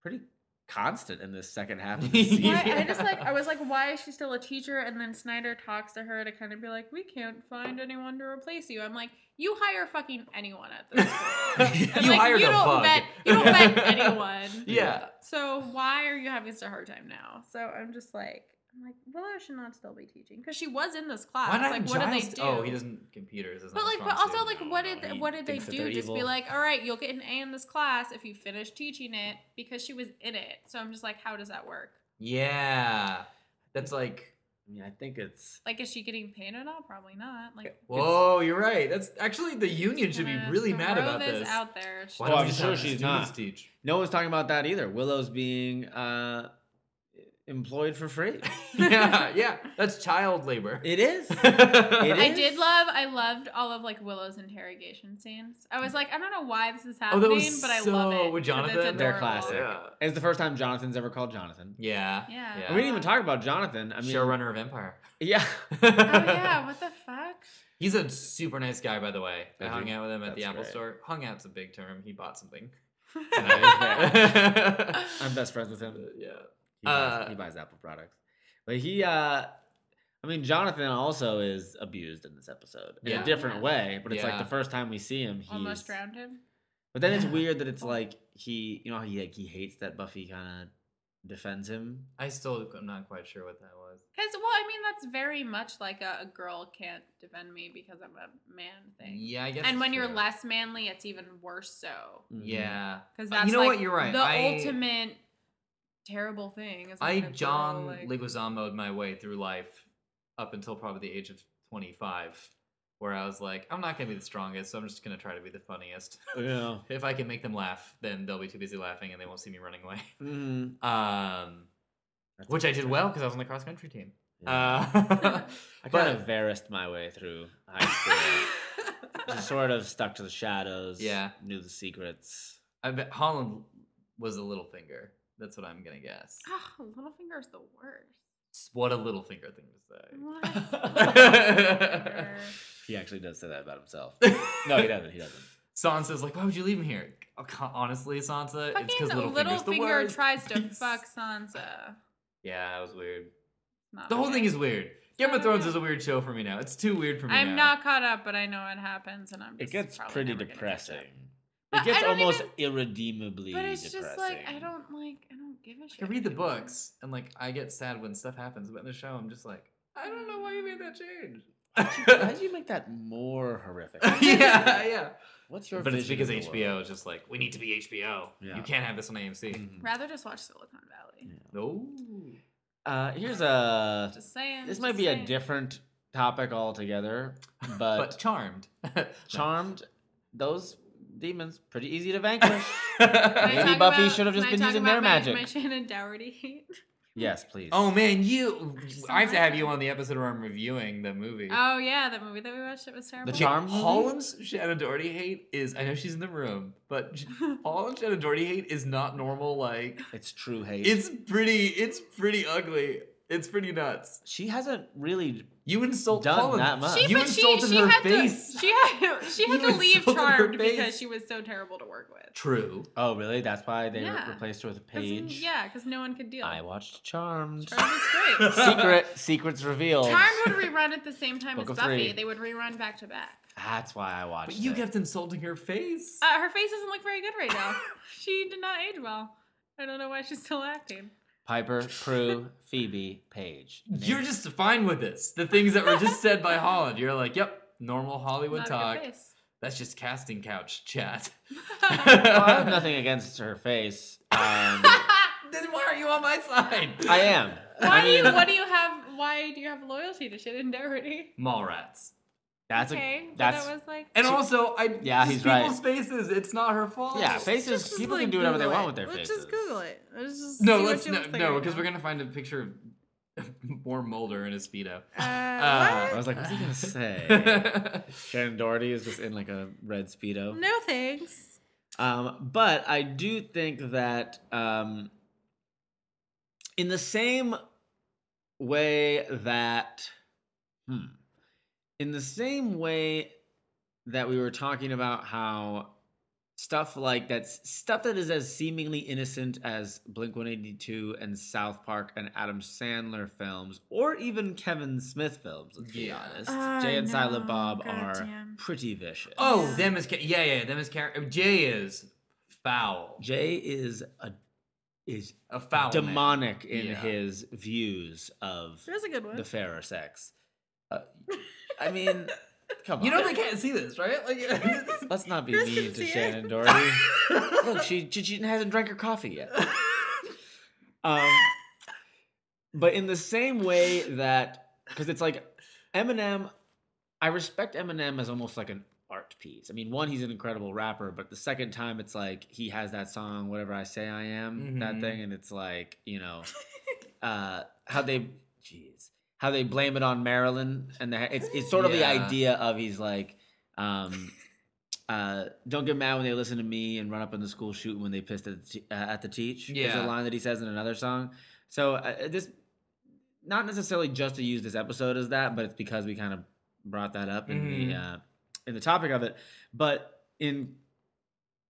pretty constant in this second half of [laughs] the season. Why, I just like I was like, why is she still a teacher? And then Snyder talks to her to kind of be like, we can't find anyone to replace you. I'm like, you hire fucking anyone at this [laughs] point. You like, hired you a don't bug. vet you don't vet anyone. [laughs] Yeah. So why are you having such a hard time now? So I'm just like, I'm like, Willow should not still be teaching because she was in this class. Why not like, have what did they do? Oh, he doesn't computers. Is But not like, but strong also suit. like, No, what did he what did they do? they're Just be like, all right, you'll get an A in this class if you finish teaching it because she was in it. So I'm just like, how does that work? Yeah, that's like I mean, I think it's. Like, is she getting paid at all? Probably not. Like, Whoa, you're right. That's actually the union should be really mad about this. out there. Why Well, don't I'm sure she's not. Teach? No one's talking about that either. Willow's being uh, employed for free. [laughs] [laughs] yeah, yeah. That's child labor. It is. [laughs] it I is? did love. I loved all of like Willow's interrogation scenes. I was like, I don't know why this is Oh, happening, that was but I so- love it. with 'cause it's Jonathan? They're adorable. classic. Yeah. It's the first time Jonathan's ever called Jonathan. Yeah. Yeah. And we didn't even talk about Jonathan. I mean, Showrunner of Empire. Yeah. Oh yeah, what the fuck? He's a super nice guy, by the way. I hung he? out with him at the Apple great. Store. Hung out's a big term. He bought something. I'm best friends with him. Uh, yeah. He buys, Uh, he buys Apple products. But he, uh, I mean, Jonathan also is abused in this episode in Yeah. a different Yeah. way. But it's like the first time we see him, he Almost drowned him. But then it's weird that it's like he, you know, he like he hates that Buffy kind of defends him. I still am not quite sure what that was. Cause well, I mean that's very much like a, a girl can't defend me because I'm a man thing. Yeah, I guess. And when it's you're less manly, it's even worse so. Mhm. Yeah. Because Uh, that's you know like what? You're right. The I- ultimate terrible thing. Is I when a girl, John like- Leguizamo'd my way through life up until probably the age of 25, where I was like, I'm not gonna be the strongest, so I'm just gonna try to be the funniest. [laughs] Yeah. if I can make them laugh, then they'll be too busy laughing and they won't see me running away. [laughs] Mhm. Um, That's which I did interesting. well because I was on the cross country team. Yeah. Uh, [laughs] I kind but- of Varys'd my way through high school. Just sort of stuck to the shadows. Yeah. Knew the secrets. I bet Holland was a Littlefinger. That's what I'm gonna guess. Ah, Littlefinger's the worst. What a Littlefinger thing to say. What? [laughs] He actually does say that about himself. [laughs] No, he doesn't. He doesn't. Sansa's like, why would you leave him here? Oh, co- Honestly, Sansa, it's because Littlefinger's the Littlefinger worst. tries to [laughs] fuck Sansa. Yeah, that was weird. Not The whole okay. thing is weird. Game not of Thrones is a weird show for me now. It's too weird for me I'm now. not caught up, but I know it happens, and I'm. It gets pretty never gonna catch depressing. Up. It gets almost even- irredeemably But it's depressing. just like I don't like. I don't give a shit. i read the books and like I get sad when stuff happens, but in the show I'm just like, I don't know why you made that change. How did you make that more horrific? [laughs] yeah, [laughs] yeah. What's your? But it's because of the HBO world? is just like, we need to be HBO. Yeah. You can't have this on AMC. Mhm. Rather just watch Silicon Valley. No. Uh, here's a. Just saying. This just might be a different topic altogether, [laughs] but, But charmed. Charmed, those demons pretty easy to vanquish. [laughs] Maybe Buffy about- should have just been talk using about their my- magic. My Shannen Doherty hate. yes, please. oh man, you! I have to have you on the episode where I'm reviewing the movie. Oh yeah, the movie that we watched it was terrible. The Charm. movie? Holland's Shannen Doherty hate is I know she's in the room, but Holland's [laughs] Shannen Doherty hate is not normal. Like it's true hate. it's pretty, it's pretty ugly. It's pretty nuts. she hasn't really. You insult Done Holland. that much. She, you but she, insulted she her had face. To, she had she had You to leave insulted Charmed because she was so terrible to work with. True. Oh, really? That's why they re- Yeah. replaced her with a 'Cause, Paige. Yeah, because no one could deal. It. I watched Charmed. Charmed was great. [laughs] Secret secrets revealed. Charmed would rerun at the same time Book as of Buffy. three. They would rerun back to back. That's why I watched. But you it. kept insulting her face. Uh, her face doesn't look very good right now. she did not age well. I don't know why she's still acting. Piper, [laughs] Prue, Phoebe, Paige. You're just fine with this. The things that were just said by [laughs] Holland. You're like, yep, normal Hollywood Not talk. That's just casting couch chat. [laughs] Oh, I have nothing against her face. Um, then why are you on my side? I am. why I do you? What do you have? Why do you have loyalty to Shannen Doherty? Mall rats. That's okay, a but that's was like. And also, I Yeah, just he's right. people's faces. It's not her fault. yeah. Faces. Just, people like, can do whatever they want it. with their Let's faces. just Google it. Let's just No, let's no, no, because now. we're gonna find a picture of [laughs] more Mulder in his speedo. Uh, [laughs] I what? was like, what's he gonna say? [laughs] Shannen Doherty is just in like a red speedo. No thanks. Um, but I do think that um, in the same way that, hmm, in the same way that we were talking about how stuff like that's stuff that is as seemingly innocent as Blink 182 and South Park and Adam Sandler films, or even Kevin Smith films, let's be honest. I Jay and Silent know, Bob are goddamn. pretty vicious. oh, Yeah. them is ca- yeah, yeah, them is character. Jay is foul. Jay is a is A foul. man. demonic in Yeah. his views of a good one. the fairer sex. Uh, I mean, come on. You know they can't see this, right? Like, [laughs] Let's not be Chris mean to. Shannen Doherty. [laughs] Look, she, she she hasn't drank her coffee yet. [laughs] Um, but in the same way that because it's like Eminem, I respect Eminem as almost like an art piece. I mean, one, he's an incredible rapper, but the second time, it's like he has that song, "Whatever I Say I Am," that Mhm. thing, and it's like you know, uh, how they, jeez, how they blame it on Marilyn, and the, it's it's sort of the idea of he's like. Um, uh, don't get mad when they listen to me and run up in the school shooting when they pissed at the, te- uh, at the teach. is Yeah. a line that he says in another song. So uh, this, not necessarily just to use this episode as that, but it's because we kind of brought that up in the Mhm. uh, in the topic of it. But in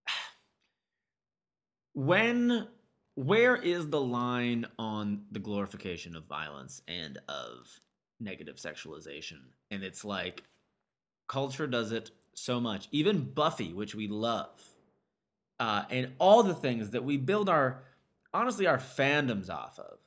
[sighs] when where is the line on the glorification of violence and of negative sexualization? And it's like culture does it so much. Even Buffy, which we love, uh, and all the things that we build our honestly our fandoms off of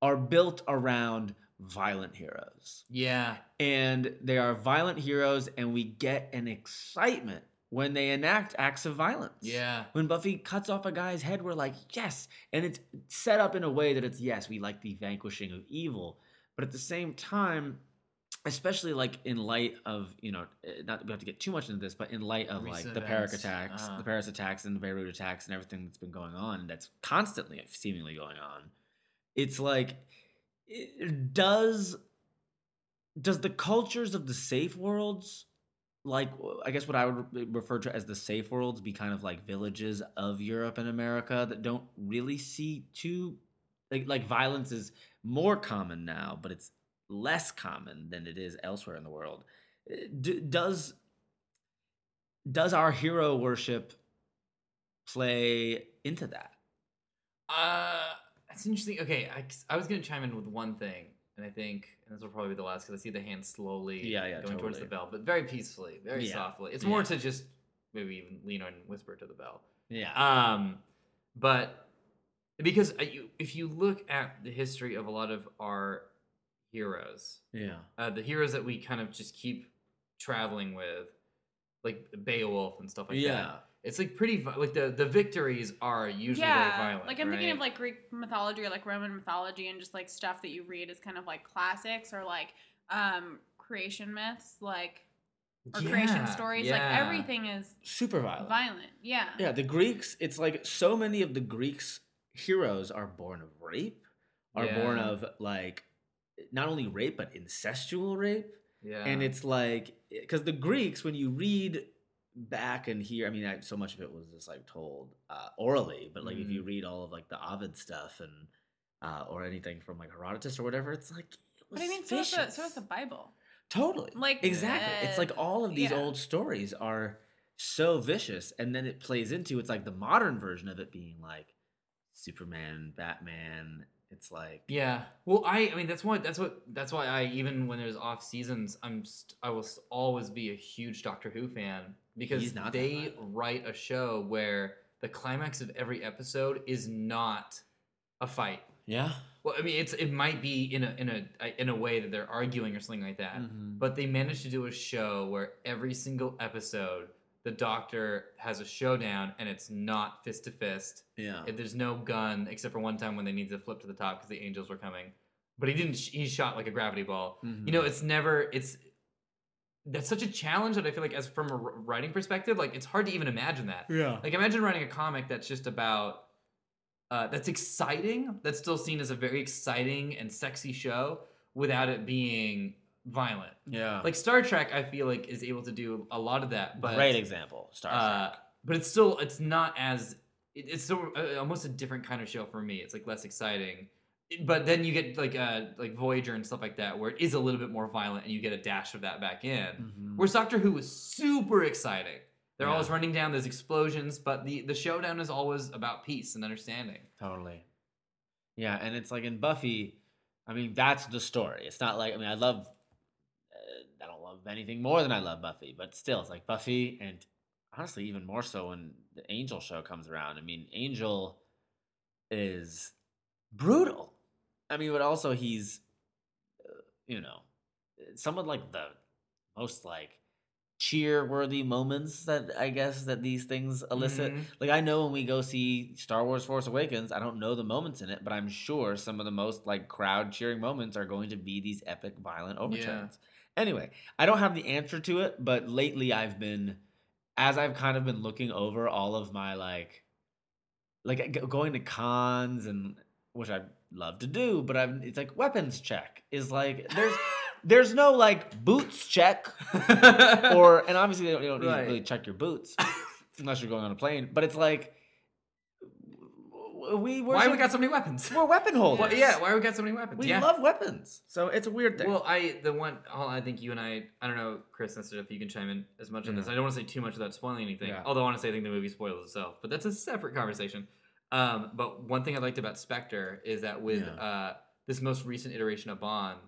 are built around violent heroes Yeah. and they are violent heroes and we get an excitement when they enact acts of violence Yeah. when buffy cuts off a guy's head we're like yes and it's set up in a way that it's yes we like the vanquishing of evil but at the same time especially like in light of you know eh, not that we have to get too much into this but in light of like Recent the Paris attacks uh-huh. the paris attacks and the beirut attacks and everything that's been going on and that's constantly seemingly going on it's like it does does the cultures of the safe worlds like i guess what i would refer to as the safe worlds be kind of like villages of europe and america that don't really see too like like violence is more common now but it's less common than it is elsewhere in the world Uh, D- does does our hero worship play into that Uh, that's interesting. Okay, I, I was gonna chime in with one thing, and I think and this will probably be the last because I see the hand slowly Yeah, yeah, going towards the bell, but very peacefully, very Yeah. softly. It's more Yeah. to just maybe even lean on and whisper to the bell. yeah Um, but because uh, you, if you look at the history of a lot of our heroes, yeah uh, the heroes that we kind of just keep traveling with, like Beowulf and stuff like yeah that. It's like pretty like the the victories are usually yeah, violent. like I'm thinking of like Greek mythology or like Roman mythology and just like stuff that you read is kind of like classics or like um creation myths, like or creation Yeah, stories. Like everything is super violent violent. Yeah. Yeah, the Greeks, it's like so many of the Greeks' heroes are born of rape, are born of like not only rape, but incestual rape. Yeah. And it's like, because the Greeks, when you read back and here, I mean, I, so much of it was just like told uh, orally, but like if Mm-hmm. you read all of like the Ovid stuff and, uh, or anything from like Herodotus or whatever, it's like, it was But I mean, so is, the, so is the Bible. Totally. Like, exactly. it's like uh, all of these yeah. old stories are so vicious, and then it plays into it's like the modern version of it being like Superman, Batman. It's like Yeah. Well, I I mean that's why that's what that's why I even when there's off seasons I'm st- I will always be a huge Doctor Who fan because they write a show where the climax of every episode is not a fight. yeah, Well, I mean it's it might be in a in a in a way that they're arguing or something like that. Mhm. But they managed to do a show where every single episode the Doctor has a showdown and it's not fist to fist. yeah, If There's no gun except for one time when they need to flip to the top because the angels were coming. But he didn't. He shot like a gravity ball. Mhm. You know, it's never. It's that's such a challenge that I feel like, as from a writing perspective, like it's hard to even imagine that. yeah, Like imagine writing a comic that's just about. Uh, that's exciting. That's still seen as a very exciting and sexy show without it being violent. yeah. Like Star Trek, I feel like is able to do a lot of that. But great example, Star uh, Trek. but it's still it's not as it, it's still uh, almost a different kind of show for me. It's like less exciting. But then you get like uh like Voyager and stuff like that, where it is a little bit more violent, and you get a dash of that back in. Mhm. Whereas Doctor Who was super exciting. They're Yeah. always running down, there's explosions, but the the showdown is always about peace and understanding. Totally. Yeah, and it's like in Buffy, I mean, that's the story. It's not like I mean, I love, uh, I don't love anything more than I love Buffy, but still, it's like Buffy, and honestly, even more so when the Angel show comes around. I mean, Angel is brutal. I mean, but also he's, uh, you know, someone like the most like cheer worthy moments that I guess that these things elicit. Mhm. Like I know when we go see Star Wars Force Awakens, I don't know the moments in it, but I'm sure some of the most like crowd cheering moments are going to be these epic violent overtones. Anyway, I don't have the answer to it, but lately I've been as I've kind of been looking over all of my like like going to cons and which I love to do, but I'm it's like weapons check is like there's [laughs] there's no like boots check [laughs] or and obviously they don't, they don't Right. really check your boots [laughs] unless you're going on a plane, but it's like we Why we got so many weapons? we're weapon holders. Well, yeah, why we got so many weapons? we yeah. love weapons, so it's a weird thing. Well, I the one oh, I think you and I I don't know Chris and if you can chime in as much on this. I don't want to say too much without spoiling anything. Yeah. Although honestly, I think the movie spoils itself, but that's a separate conversation. Um, but one thing I liked about Spectre is that with Yeah. uh, this most recent iteration of Bond,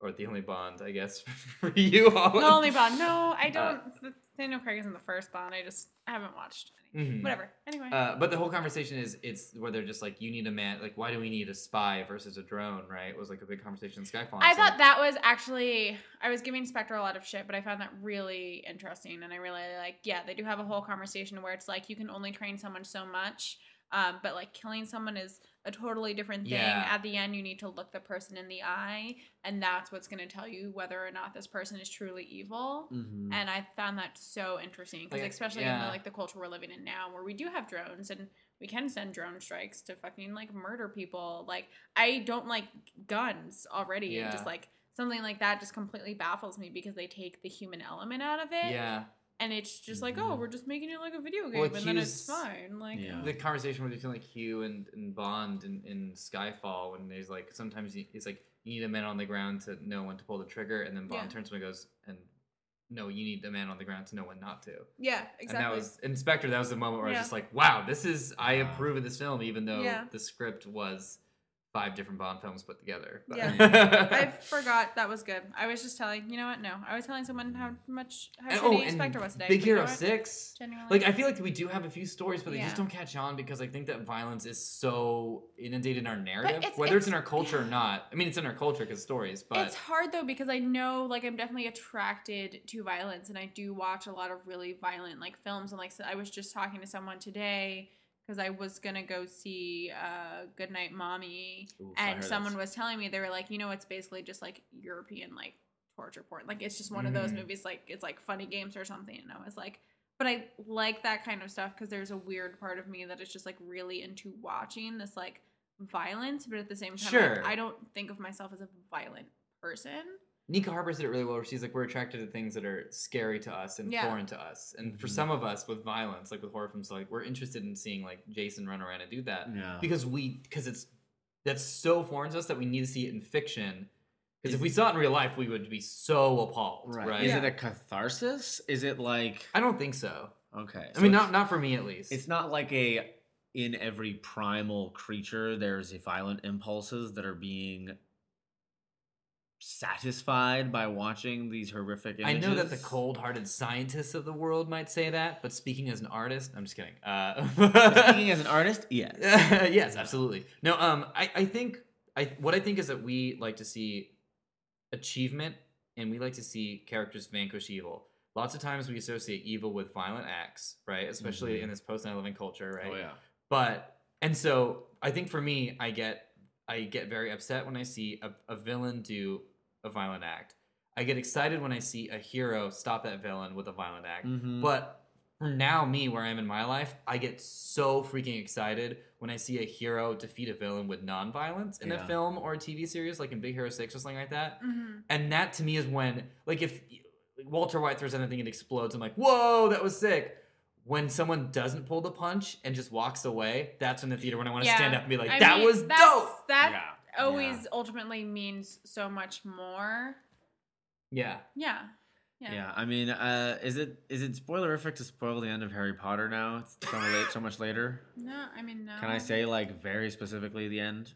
or the only Bond, I guess [laughs] for you, all. The only Bond. No, I Uh, don't. the- Daniel Craig is in the first Bond. I just haven't watched. Any. Mhm. Whatever. Anyway. Uh, but the whole conversation is it's where they're just like you need a man like why do we need a spy versus a drone right it was like a big conversation in Skyfall. I It's thought that was actually I was giving Spectre a lot of shit, but I found that really interesting, and I really like. Yeah, they do have a whole conversation where it's like you can only train someone so much, um, but like killing someone is a totally different thing. Yeah. At the end, you need to look the person in the eye, and that's what's going to tell you whether or not this person is truly evil. Mhm. And I found that so interesting because, Like, especially in the, like the culture we're living in now, where we do have drones and we can send drone strikes to fucking like murder people. Like I don't like guns already, and just like something like that just completely baffles me because they take the human element out of it, yeah and it's just like, oh, mm-hmm. we're just making it like a video game, Well, and then it's fine. Like, Yeah. the conversation where between like Hugh and, and Bond in, in Skyfall when there's like sometimes he, it's like you need a man on the ground to know when to pull the trigger and then Bond Yeah. turns to him and goes and no you need a man on the ground to know when not to yeah, exactly. and that was in Spectre that was the moment where I was just like wow this is I approve of this film even though Yeah. the script was five different Bond films put together But- I forgot that was good. I was just telling, you know what? No, I was telling someone how much how and, shitty oh, and Spectre was today. Big but you know Hero? Six Genuinely. like I feel like we do have a few stories, but they just don't catch on because I think that violence is so inundated in our narrative, it's- whether it's, in our culture or not. I mean, it's in our culture because stories, but it's hard though because I know like I'm definitely attracted to violence and I do watch a lot of really violent like films and like so I was just talking to someone today because I was gonna go see uh Goodnight Mommy heard and that's- someone was telling me they were like you know it's basically just like European like torture porn. Like it's just one of those Mhm. movies like it's like funny games or something and I was like but I like that kind of stuff because there's a weird part of me that is just like really into watching this like violence but at the same time like, I don't think of myself as a violent person Nika Harper said it really well. Where she's like, we're attracted to things that are scary to us and Yeah. foreign to us, and for Mhm. some of us with violence, like with horror films, like we're interested in seeing like Jason run around and do that Yeah. because we because it's that's so foreign to us that we need to see it in fiction. Because if we saw it in real life, we would be so appalled, Right. right? Is Yeah. it a catharsis? Is it like I don't think so. okay? I so mean, not not for me at least. It's not like a in every primal creature there's a violent impulses that are being satisfied by watching these horrific images. I know that the cold-hearted scientists of the world might say that, but speaking as an artist, I'm just kidding. Uh, Speaking as an [laughs] artist, yes. [laughs] yes, absolutely. No, um, I, I think I what I think is that we like to see achievement, and we like to see characters vanquish evil. Lots of times we associate evil with violent acts, right? Especially Mhm. in this post 9/11 culture, right? Oh yeah. But and so I think for me, I get I get very upset when I see a, a villain do a violent act. I get excited when I see a hero stop that villain with a violent act. Mhm. But for now, me where I am in my life, I get so freaking excited when I see a hero defeat a villain with non-violence in a film or a TV series, like in Big Hero Six or something like that. Mm-hmm. And that to me is when, like, if Walter White throws anything and explodes, I'm like, whoa, that was sick. When someone doesn't pull the punch and just walks away, that's when the theater when I want to Yeah. stand up and be like, I that mean, was that's- dope. That Yeah. Always ultimately means so much more. Yeah. Yeah. Yeah. Yeah. I mean, uh, is it is it spoilerific to spoil the end of Harry Potter now? It's so late, so much later. No, I mean no. Can I say like very specifically the end?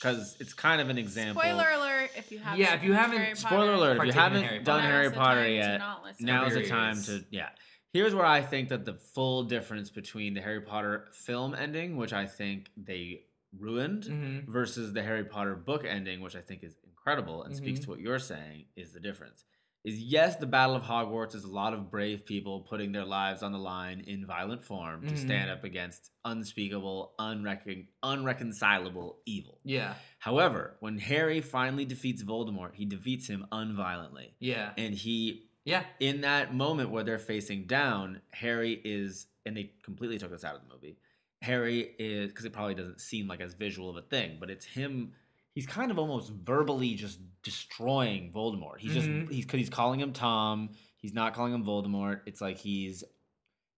Because it's kind of an example. Spoiler alert! If you haven't. Yeah, if you haven't- Harry Spoiler Potter, alert! If you haven't Harry done Harry Potter time to yet, now is the time to yeah. Here's where I think that the full difference between the Harry Potter film ending, which I think they ruined, Mm-hmm. versus the Harry Potter book ending, which I think is incredible and speaks Mhm. to what you're saying, is the difference. is yes, the Battle of Hogwarts is a lot of brave people putting their lives on the line in violent form to Mhm. stand up against unspeakable, unrecon- unreconcilable evil. Yeah. However, when Harry finally defeats Voldemort, he defeats him unviolently. Yeah. And he Yeah. in that moment where they're facing down, Harry is, and they completely took this out of the movie. Harry is because it probably doesn't seem like as visual of a thing, but it's him. He's kind of almost verbally just destroying Voldemort. He's Mhm. just he's he's calling him Tom. He's not calling him Voldemort. It's like he's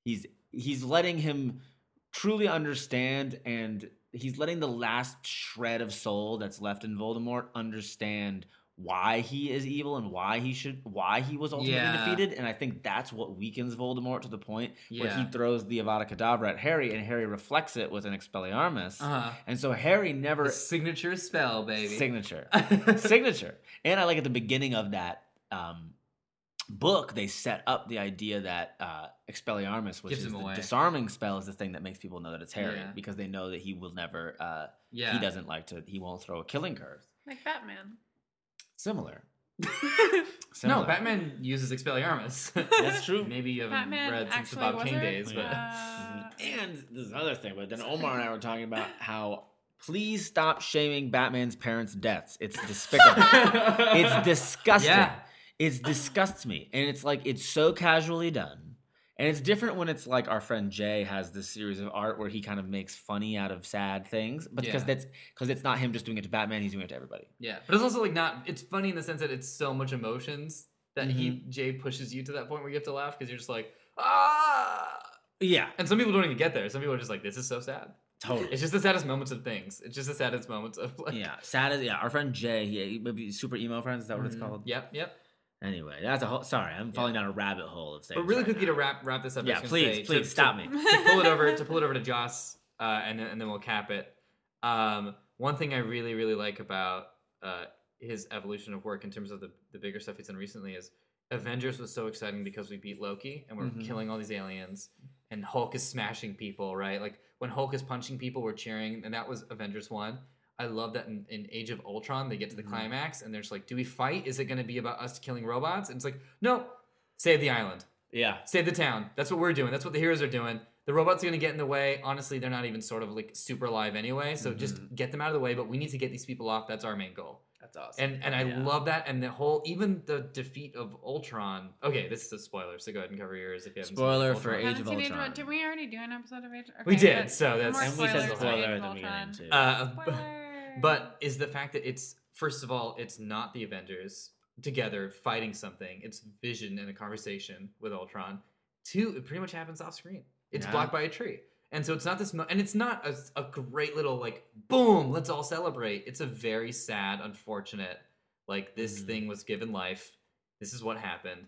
he's he's letting him truly understand and he's letting the last shred of soul that's left in Voldemort understand why he is evil and why he should why he was ultimately Yeah. defeated and i think that's what weakens voldemort to the point where he throws the avada kedavra at harry and harry reflects it with an expelliarmus Uh-huh. and so harry never The signature spell, baby. signature [laughs] signature and i like at the beginning of that um, book they set up the idea that uh, expelliarmus which Gives is the away. disarming spell is the thing that makes people know that it's harry Yeah. because they know that he will never uh, yeah. he doesn't like to he won't throw a killing curse Like Batman. [laughs] similar no, Batman uses Expelliarmus. That's true. [laughs] Maybe you haven't Batman read since the actually Bob Kane wizard? days, but Uh, [laughs] And there's another thing, but then Omar and I were talking about how please stop shaming Batman's parents' deaths. It's despicable. it's disgusting. Yeah. It disgusts me. And it's like it's so casually done. And it's different when it's like our friend Jay has this series of art where he kind of makes funny out of sad things. But because Yeah. that's because it's not him just doing it to Batman, he's doing it to everybody. yeah. But it's also like not. It's funny in the sense that it's so much emotions that he Mm-hmm. Jay pushes you to that point where you have to laugh because you're just like ah. Yeah. And some people don't even get there. Some people are just like, this is so sad. Totally. It's just the saddest moments of things. It's just the saddest moments of like. yeah. Sad as yeah, our friend Jay, he, he maybe super emo friends, is that what it's Mhm. called? Yep. Yep. Anyway, that's a whole sorry, I'm falling down a rabbit hole of things. But really right quickly now. to wrap wrap this up. Yeah, please, say, please to- stop to- me. to pull it over to [laughs] pull it over to Joss, uh, and then and then we'll cap it. Um, one thing I really really like about uh, his evolution of work in terms of the the bigger stuff he's done recently is Avengers was so exciting because we beat Loki and we're Mhm. killing all these aliens, and Hulk is smashing people. Right, like when Hulk is punching people, we're cheering, and that was Avengers one. I love that in, in Age of Ultron, they get to the Mhm. climax and they're just like, "Do we fight? Is it going to be about us killing robots?" And it's like, "No, save the island." Yeah. save the town. That's what we're doing. That's what the heroes are doing. The robots are gonna get in the way. Honestly, they're not even sort of like super alive anyway. So just get them out of the way. But we need to get these people off. That's our main goal. That's awesome. And and I Yeah. love that. And the whole even the defeat of Ultron. Okay, this is a spoiler. So go ahead and cover yours if you haven't. Spoiler seen for Ultron. Age of seen Age of Ultron. Did we already do an episode of Age? Okay, We did, so that's- more and we said spoilers for spoiler Age at the beginning too. Uh, Spoiler. But is the fact that it's first of all, it's not the Avengers together fighting something. It's Vision in a conversation with Ultron. Two, it pretty much happens off screen. It's Yeah. blocked by a tree. And so it's not this, mo- and it's not a, a great little like boom, let's all celebrate. It's a very sad, unfortunate, like this Mhm. thing was given life. This is what happened.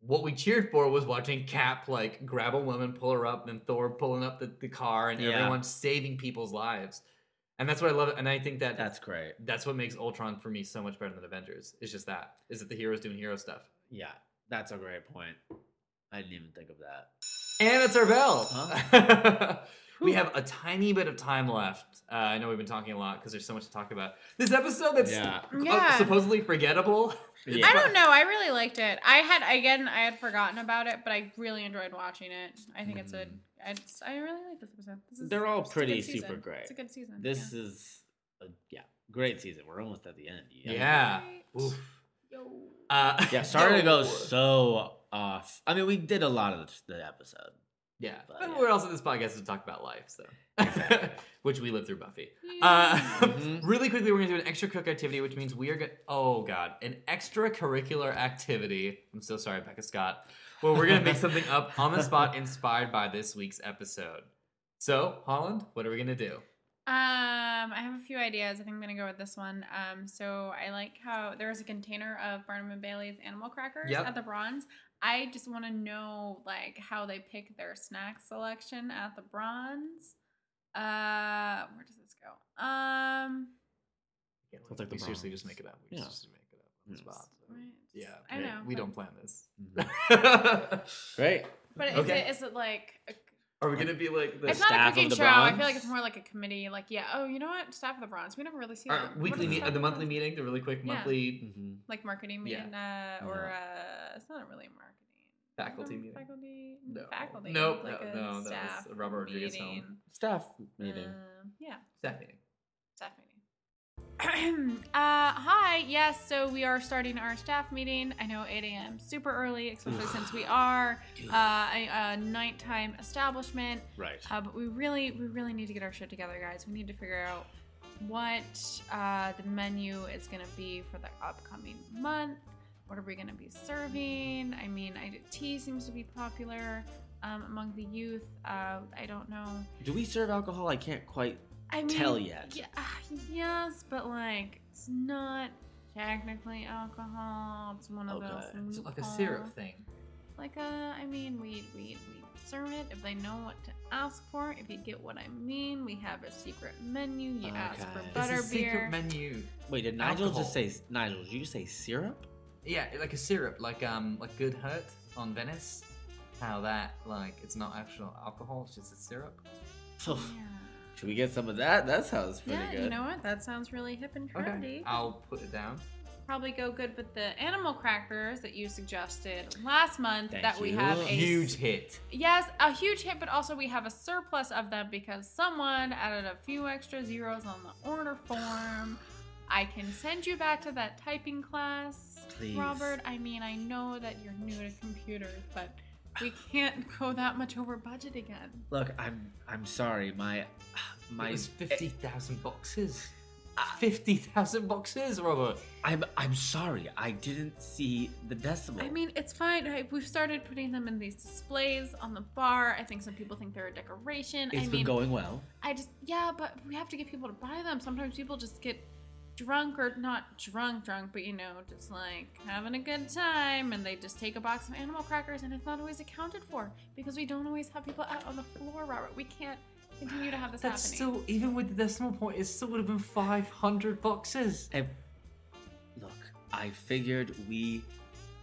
What we cheered for was watching Cap like grab a woman, pull her up, and then Thor pulling up the, the car, and Yeah. everyone saving people's lives. And that's what I love. And I think that That's great. that's what makes Ultron for me so much better than Avengers. It's just that is that the heroes doing hero stuff. Yeah, that's a great point. I didn't even think of that. And it's our bell. Huh? [laughs] we have a tiny bit of time left. Uh, I know we've been talking a lot because there's so much to talk about. This episode that's Yeah. Yeah. supposedly forgettable. Yeah. I don't know. I really liked it. I had again, I had forgotten about it, but I really enjoyed watching it. I think it's a. Mhm. It's, I really like this episode. This is, They're all pretty good season. super great. It's a good season. This yeah. is a yeah great season. We're almost at the end. Yeah. Right. Oof. Yo. Uh, Yeah, starting to [laughs] go so off. I mean, we did a lot of the, the episode. Yeah, But, but yeah. we're also this podcast is to talk about life, so Exactly. [laughs] which we live through Buffy. Yeah. Uh, Mhm. [laughs] really quickly, we're gonna do an extra cook activity, which means we are gonna. Oh God, an extracurricular activity. I'm so sorry, Becca Scott. Well, we're gonna make [laughs] something up on the spot, inspired by this week's episode. So, Holland, what are we gonna do? Um, I have a few ideas. I think I'm gonna go with this one. Um, so I like how there was a container of Barnum and Bailey's animal crackers Yep. at the Bronze. I just want to know like how they pick their snack selection at the Bronze. Uh, where does this go? Um, Yeah, Sounds like the we seriously Bronx. just make it up. We Yeah. just make it up on the Yes. spot. so, right. Yeah, I great. know. We but- don't plan this. [laughs] Great. But is Okay. it is it like a, Are we gonna be like the It's not a staff of cooking the show. I feel Bronze? like it's more like a committee. Like, yeah, oh, you know what? Staff of the Bronze. We never really see our that. What weekly is meet, Staff uh, the monthly meeting, the really quick Yeah. monthly hmm Like marketing Yeah. meeting, uh, or uh, it's not really marketing. faculty Um, meeting. Faculty. No. Faculty. Nope, like no, a no, that was staff Robert Rodriguez film. meeting. Staff meeting. Um, yeah, staff meeting. [clears throat] uh, hi. Yes, so we are starting our staff meeting. I know 8 a.m. super early, especially since we are uh, a, a nighttime establishment. right. Uh, but we really, we really need to get our shit together, guys. We need to figure out what uh, the menu is going to be for the upcoming month. What are we going to be serving? I mean, I, tea seems to be popular um, among the youth. Uh, I don't know. Do we serve alcohol? I can't quite. I mean, Tell yet. Yeah, yes, but like, it's not technically alcohol. It's one of Okay. those. It's like a syrup thing. like uh i mean we we we serve it if they know what to ask for if you get what i mean we have a secret menu you ask for Okay. butter it's a secret menu. Wait, did Nigel Alcohol. just say Nigel? Did you say syrup? Yeah, like a syrup, like um, like Good Hurt on Venice. How that like it's not actual alcohol, it's just a syrup. yeah. Should we get some of that? That sounds pretty good. yeah good. you know what that sounds really hip and trendy Okay, I'll put it down. probably go good with the animal crackers that you suggested last month Thank that we have a Huge hit. yes a huge hit but also we have a surplus of them because someone added a few extra zeros on the order form I can send you back to that typing class, Please. Robert. I mean, I know that you're new to computers, but we can't go that much over budget again. Look, I'm I'm sorry. My my it was fifty thousand boxes. Ah. Fifty thousand boxes, Robert. I'm I'm sorry. I didn't see the decimal. I mean, it's fine. I, we've started putting them in these displays on the bar. I think some people think they're a decoration. it's I been mean, going well. I just, yeah, but we have to get people to buy them. Sometimes people just get drunk or not drunk, drunk, but you know, just like having a good time and they just take a box of animal crackers and it's not always accounted for because we don't always have people out on the floor, Robert. We can't continue to have this That's happening. still even with the decimal point, it still would have been five hundred boxes. And look, I figured we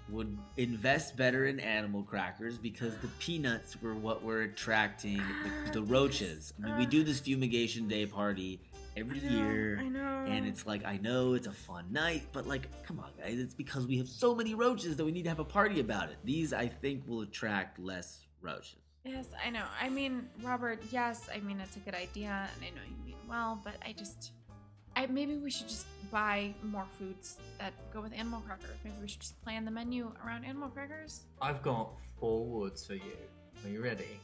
would invest better in animal crackers because the peanuts were what were attracting the, the roaches. I mean, we do this fumigation day party every I know, year. I know. And it's like, I know it's a fun night, but like, come on, guys. It's because we have so many roaches that we need to have a party about it. These, I think, will attract less roaches. Yes, I know. I mean, Robert, yes, I mean it's a good idea and I know you mean well, but I just I maybe we should just buy more foods that go with animal crackers. Maybe we should just plan the menu around animal crackers. I've got four words for you. Are you ready?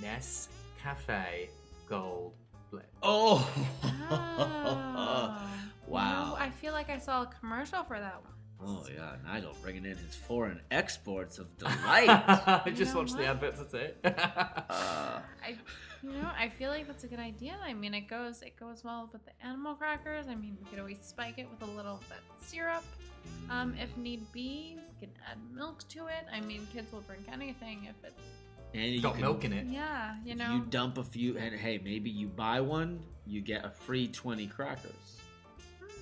Ness Cafe Gold Blitz. Oh! Oh. [laughs] Wow. No, I feel like I saw a commercial for that one. Oh yeah, Nigel bringing in his foreign exports of delight. [laughs] I You just know watched the what? adverts. That's it. uh, I you know, I feel like that's a good idea. I mean it goes it goes well with the animal crackers. I mean we could always spike it with a little of that syrup. Um, if need be, we can add milk to it. I mean, kids will drink anything if it. And you got can, milk in it. Yeah, you know. you dump a few, and hey, maybe you buy one, you get a free twenty crackers.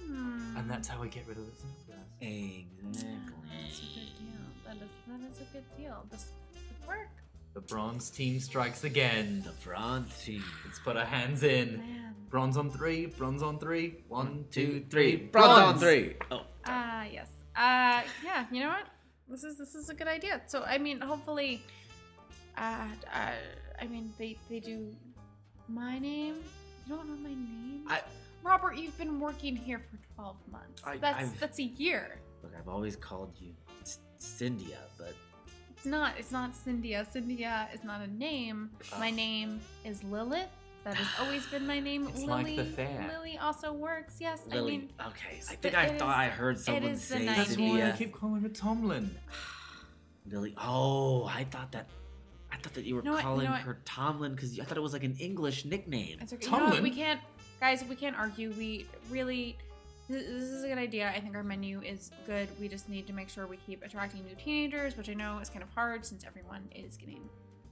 Hmm. And that's how we get rid of the simple gas. Exactly. That's a good deal. That is that is a good deal. This could work. The bronze team strikes again. The bronze team. Let's put our hands in. Man. Bronze on three. Bronze on three. One, two, three. three. Bronze on three. Oh, Ah, yes. Uh, yeah. You know what? This is this is a good idea. So I mean, hopefully, uh, uh I mean, they they do my name. You don't know my name. I Robert, you've been working here for twelve months. I- that's I've- that's a year. look. I've always called you C- Cynthia, but It's not. It's not Cynthia. Cynthia is not a name. My name is Lilith. That has always been my name. It's Lily. like the fair. Lily also works. Yes. I Lily. mean, okay, I think I thought is- I heard someone is the say night That's why I keep calling her Tomlin. [sighs] Lily. Oh, I thought that. I thought that you were You know what- you calling know her Tomlin because I thought it was like an English nickname. it's okay. You know we can't, guys. We can't argue. We really. This this is a good idea. I think our menu is good. We just need to make sure we keep attracting new teenagers, which I know is kind of hard since everyone is getting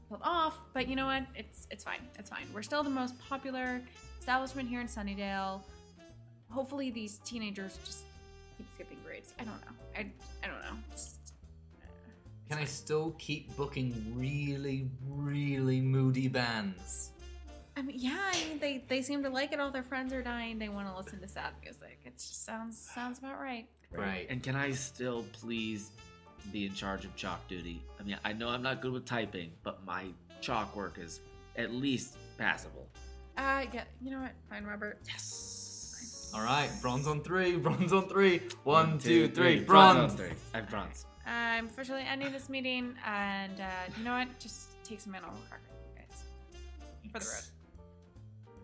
pulled off. But you know what? It's it's fine. It's fine. We're still the most popular establishment here in Sunnydale. Hopefully, these teenagers just keep skipping grades. I don't know. I I don't know. Just, Can I still keep booking really, really moody bands. I mean, yeah, I mean, they they seem to like it. All their friends are dying. They want to listen to sad music. It just sounds sounds about right. Right. And can I still please be in charge of chalk duty? I mean, I know I'm not good with typing, but my chalk work is at least passable. Uh, yeah, you know what? Fine, Robert. Yes. All right, bronze on three, [laughs] bronze on three. One, two, three, bronze. on three. I have bronze. I'm officially ending this meeting, and uh, you know what? Just take some animal cracker, guys, for the road.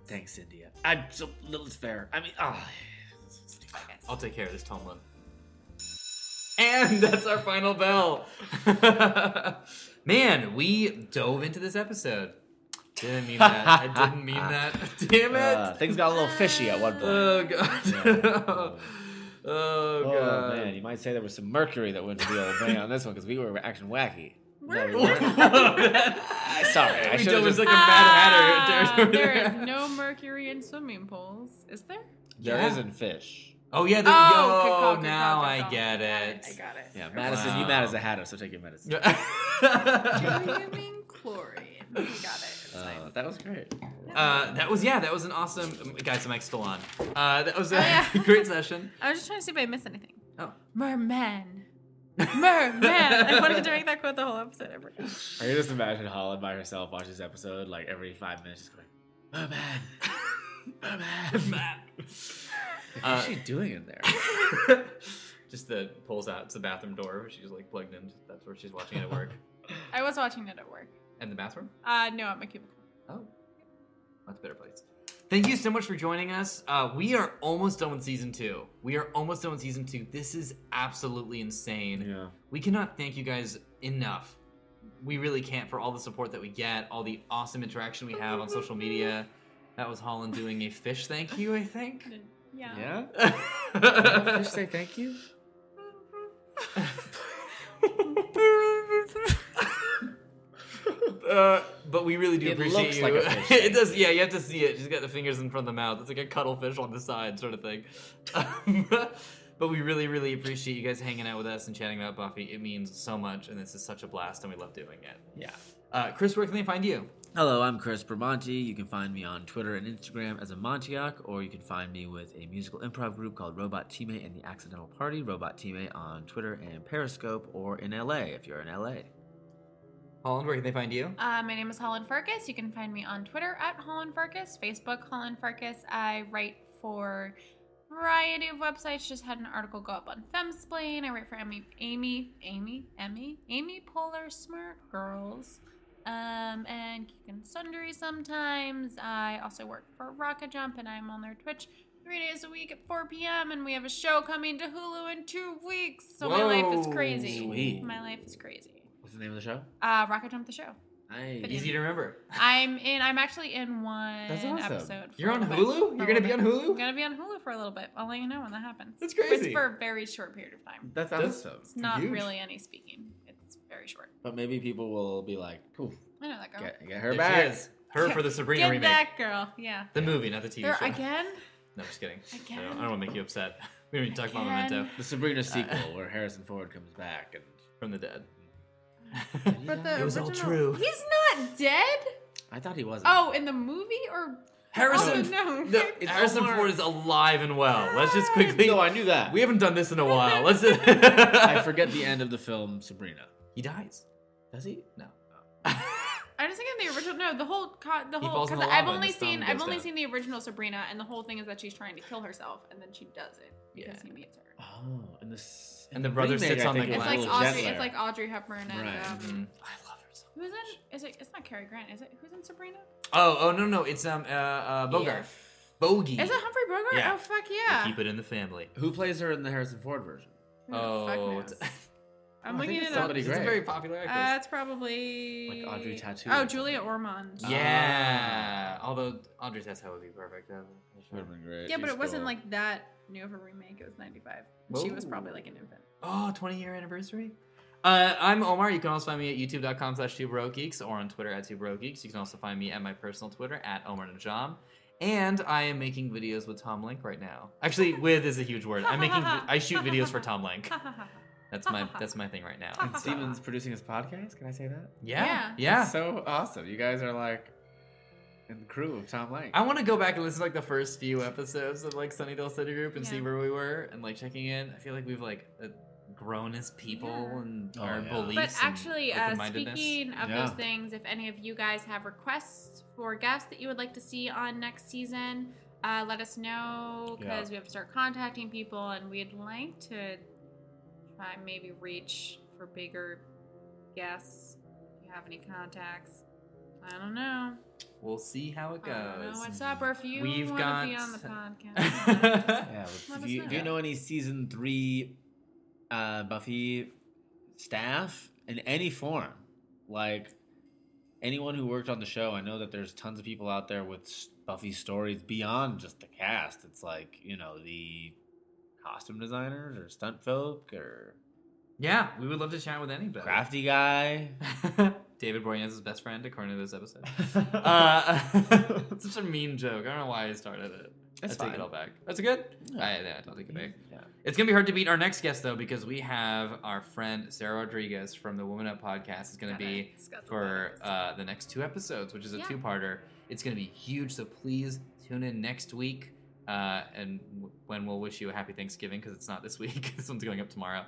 Thanks, India. I'm so little fair. I mean, ah. Bye, guys. I'll take care of this, Tomlin. And [laughs] that's our final bell. [laughs] Man, we dove into this episode. Didn't mean that. I didn't mean that. [laughs] Damn it. Uh, things got a little fishy at one point. oh god. Yeah. Oh Oh god. man, you might say there was some mercury that went to the old man on this one because we were acting wacky. Where- No, we weren't. Sorry, I We should have just. like a Mad Ah, Hatter. [laughs] there is no mercury in swimming pools, is there? There Yeah. not fish. Oh yeah, the, Oh, yo, good call, good now call, good I call. get it. I got it. Yeah, Madison, you mad as a hatter, so take your medicine. [laughs] Do you mean chlorine? You got it. It's Uh, fine. that was great. Uh, that was yeah, that was an awesome. Guys, the mic's still on. Uh, that was a Oh, yeah. [laughs] great session. I was just trying to see if I missed anything. Oh. Merman. [laughs] Merman. [laughs] I wanted to make that quote the whole episode. I forgot. I can just imagine Holland by herself watch this episode like every five minutes, just going, "Oh man, oh man, Uh, what's she doing in there?" Just the pulls out to the bathroom door she's like plugged in. That's where she's watching it at work. I was watching it at work. And the bathroom? Uh, no, at my cubicle. Oh, that's a better place. Thank you so much for joining us. Uh, we are almost done with season two. We are almost done with season two. This is absolutely insane. Yeah. We cannot thank you guys enough. We really can't for all the support that we get, all the awesome interaction we have on social media. That was Holland doing a fish thank you, I think. [laughs] Yeah. Yeah. [laughs] Fish say thank you. [laughs] Uh, but we really do It appreciate looks you. like a [laughs] fish it does. Yeah, you have to see it. She's got the fingers in front of the mouth. It's like a cuttlefish on the side, sort of thing. [laughs] Um, but we really, really appreciate you guys hanging out with us and chatting about Buffy. It means so much, and this is such a blast, and we love doing it. Yeah. Uh, Chris, where can they find you? Hello, I'm Chris Bermonti. You can find me on Twitter and Instagram as a Montiac, or you can find me with a musical improv group called Robot Teammate and the Accidental Party. Robot Teammate on Twitter and Periscope, or in LA if you're in LA. Holland, where can they find you? Uh, my name is Holland Farkas. You can find me on Twitter at Holland Farkas, Facebook Holland Farkas. I write for variety of websites. Just had an article go up on Femsplain. I write for Amy, Amy, Amy, Emmy, Amy Poehler Smart Girls, um, and Geek and Sundry sometimes. I also work for Rocket Jump, and I'm on their Twitch three days a week at 4 p.m. And we have a show coming to Hulu in two weeks. So my life is crazy. sweet. My life is crazy. What's the name of the show? Uh, Rocket Jump the show. Nice. Easy to remember. I'm in. I'm actually in one That's awesome. episode. You're on. Hulu? You're gonna be on. Hulu? I'm gonna be on Hulu for a little bit. I'll let you know when that happens. That's It's crazy. for a very short period of time. That's That's- awesome. It's not Huge. really any speaking. It's very short. But maybe people will be like, "Poof, I know that girl. get, get her There back." she is. Her for the Sabrina Get remake. that girl. Yeah. The movie, not the TV There show. again. No, just kidding. I Again? don't, I don't want to make you upset. [laughs] We don't need to talk about Again? Memento The Sabrina sequel, where Harrison Ford comes back and. from the dead. [laughs] But the It was all original- true. He's not dead. I thought he wasn't. Oh, in the movie or Harrison, Oh, no. no, [laughs] It's Harrison Omar. Ford is alive and well. Let's just quickly. no, I knew that. we haven't done this in a while. Let's. [laughs] I forget the end of the film Sabrina. He dies. Does he? No. I was thinking the original. No, the whole co- the He whole falls in because the I've lava and only his thumb seen I've goes only down. seen the original Sabrina, and the whole thing is that she's trying to kill herself, and then she does it because Yeah. he meets her. Oh, and this. And the brother sits on the it was It's a like little Audrey. gentler. It's like Audrey Hepburn and Right. um, Mhm. I love her so. who's in? Is it? It's not Cary Grant. Is it? Who's in Sabrina? Oh, oh no, no, it's um uh, uh Bogart. Bogey. Is it Humphrey Bogart? Yeah. Oh fuck We yeah! Keep it in the family. Who plays her in the Harrison Ford version? Who the fuck Oh, knows? it's, I'm Oh, I think looking it's it up. somebody she's a great. very popular Uh, actress. it's probably Like Audrey Tautou Oh, Julia something. Ormond. yeah. Although Audrey's Tessa would be perfect. uh, Would have been great. Yeah, but She's it wasn't like that new of a remake. It was '95. She was probably like an infant. Oh, 20 year anniversary. Uh, I'm Omar. You can also find me at youtube.com slash Geeks or on Twitter at Geeks. You can also find me at my personal Twitter at Omar Najam. And I am making videos with Tom Lenk right now. Actually, with is a huge word. I'm making, I shoot videos for Tom Lenk. [laughs] That's my that's my thing right now. And Steven's producing his podcast. Can I say that? Yeah, Yeah. yeah. So awesome. You guys are like in the crew of Tom Lenk. I want to go back and listen to like the first few episodes of like Sunnydale City Group and see where we were and like checking in. I feel like we've like uh, grown as people Yeah. and Oh, our yeah. beliefs. But and actually, uh, speaking of Yeah. those things, if any of you guys have requests for guests that you would like to see on next season, uh, let us know because Yeah. we have to start contacting people, and we'd like to try maybe reach for bigger guests. If you have any contacts, I don't know. We'll see how it I don't know goes. what's up, or if you We've want to be on the podcast. [laughs] Yeah, Let if us you, know. you know any season three uh, Buffy staff in any form, like anyone who worked on the show, I know that there's tons of people out there with Buffy stories beyond just the cast. It's like you know the costume designers or stunt folk or yeah, we would love to chat with anybody. crafty guy. [laughs] David Boreanaz's best friend, according to this episode. [laughs] uh, [laughs] such a mean joke. I don't know why I started it. That's I take it all back. That's good. Yeah. I, yeah, I'll take it back. Yeah. It's gonna be hard to beat our next guest though because we have our friend Sarah Rodriguez from the Woman Up podcast is gonna Gotta be for about uh, the next two episodes, which is a Yeah. two-parter. It's gonna be huge, so please tune in next week. Uh, and w- when we'll wish you a happy Thanksgiving because it's not this week. this one's going up tomorrow.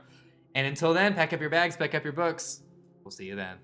And until then, pack up your bags, pack up your books. We'll see you then.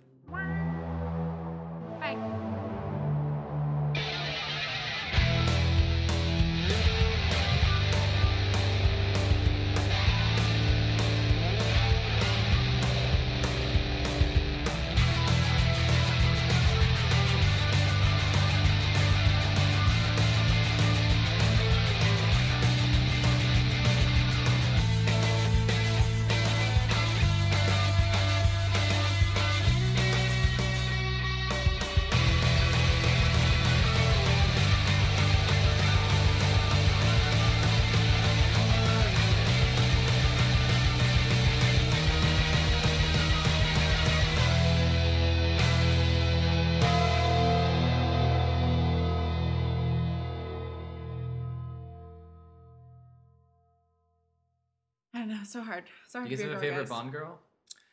So hard. So You guys to be have a favorite guys. Bond girl?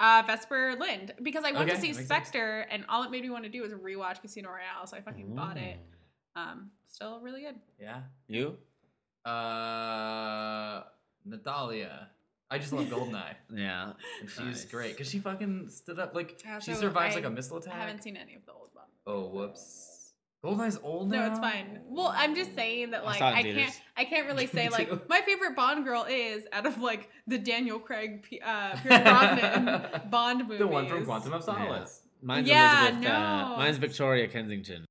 Uh, Vesper Lynd, because I went Okay, to see makes sense. Spectre, and all it made me want to do was rewatch Casino Royale, so I fucking bought it. Mm. Um, still really good. Yeah. You? Uh, Natalia. I just love Goldeneye. [laughs] Yeah. And she's Nice. great because she fucking stood up like Yeah, she so survives I- like a missile attack. I haven't seen any of the old ones. Oh, whoops. Goldeneye's old now. No, it's fine. Well, I'm just saying that like saw it in I, can't I can't really [laughs] say like my favorite Bond girl is out of like the Daniel Craig uh, [laughs] Pierce Brosnan Bond movies. The one from Quantum of Solace. Mine's Yeah, Elizabeth. Uh, no. mine's Victoria Kensington.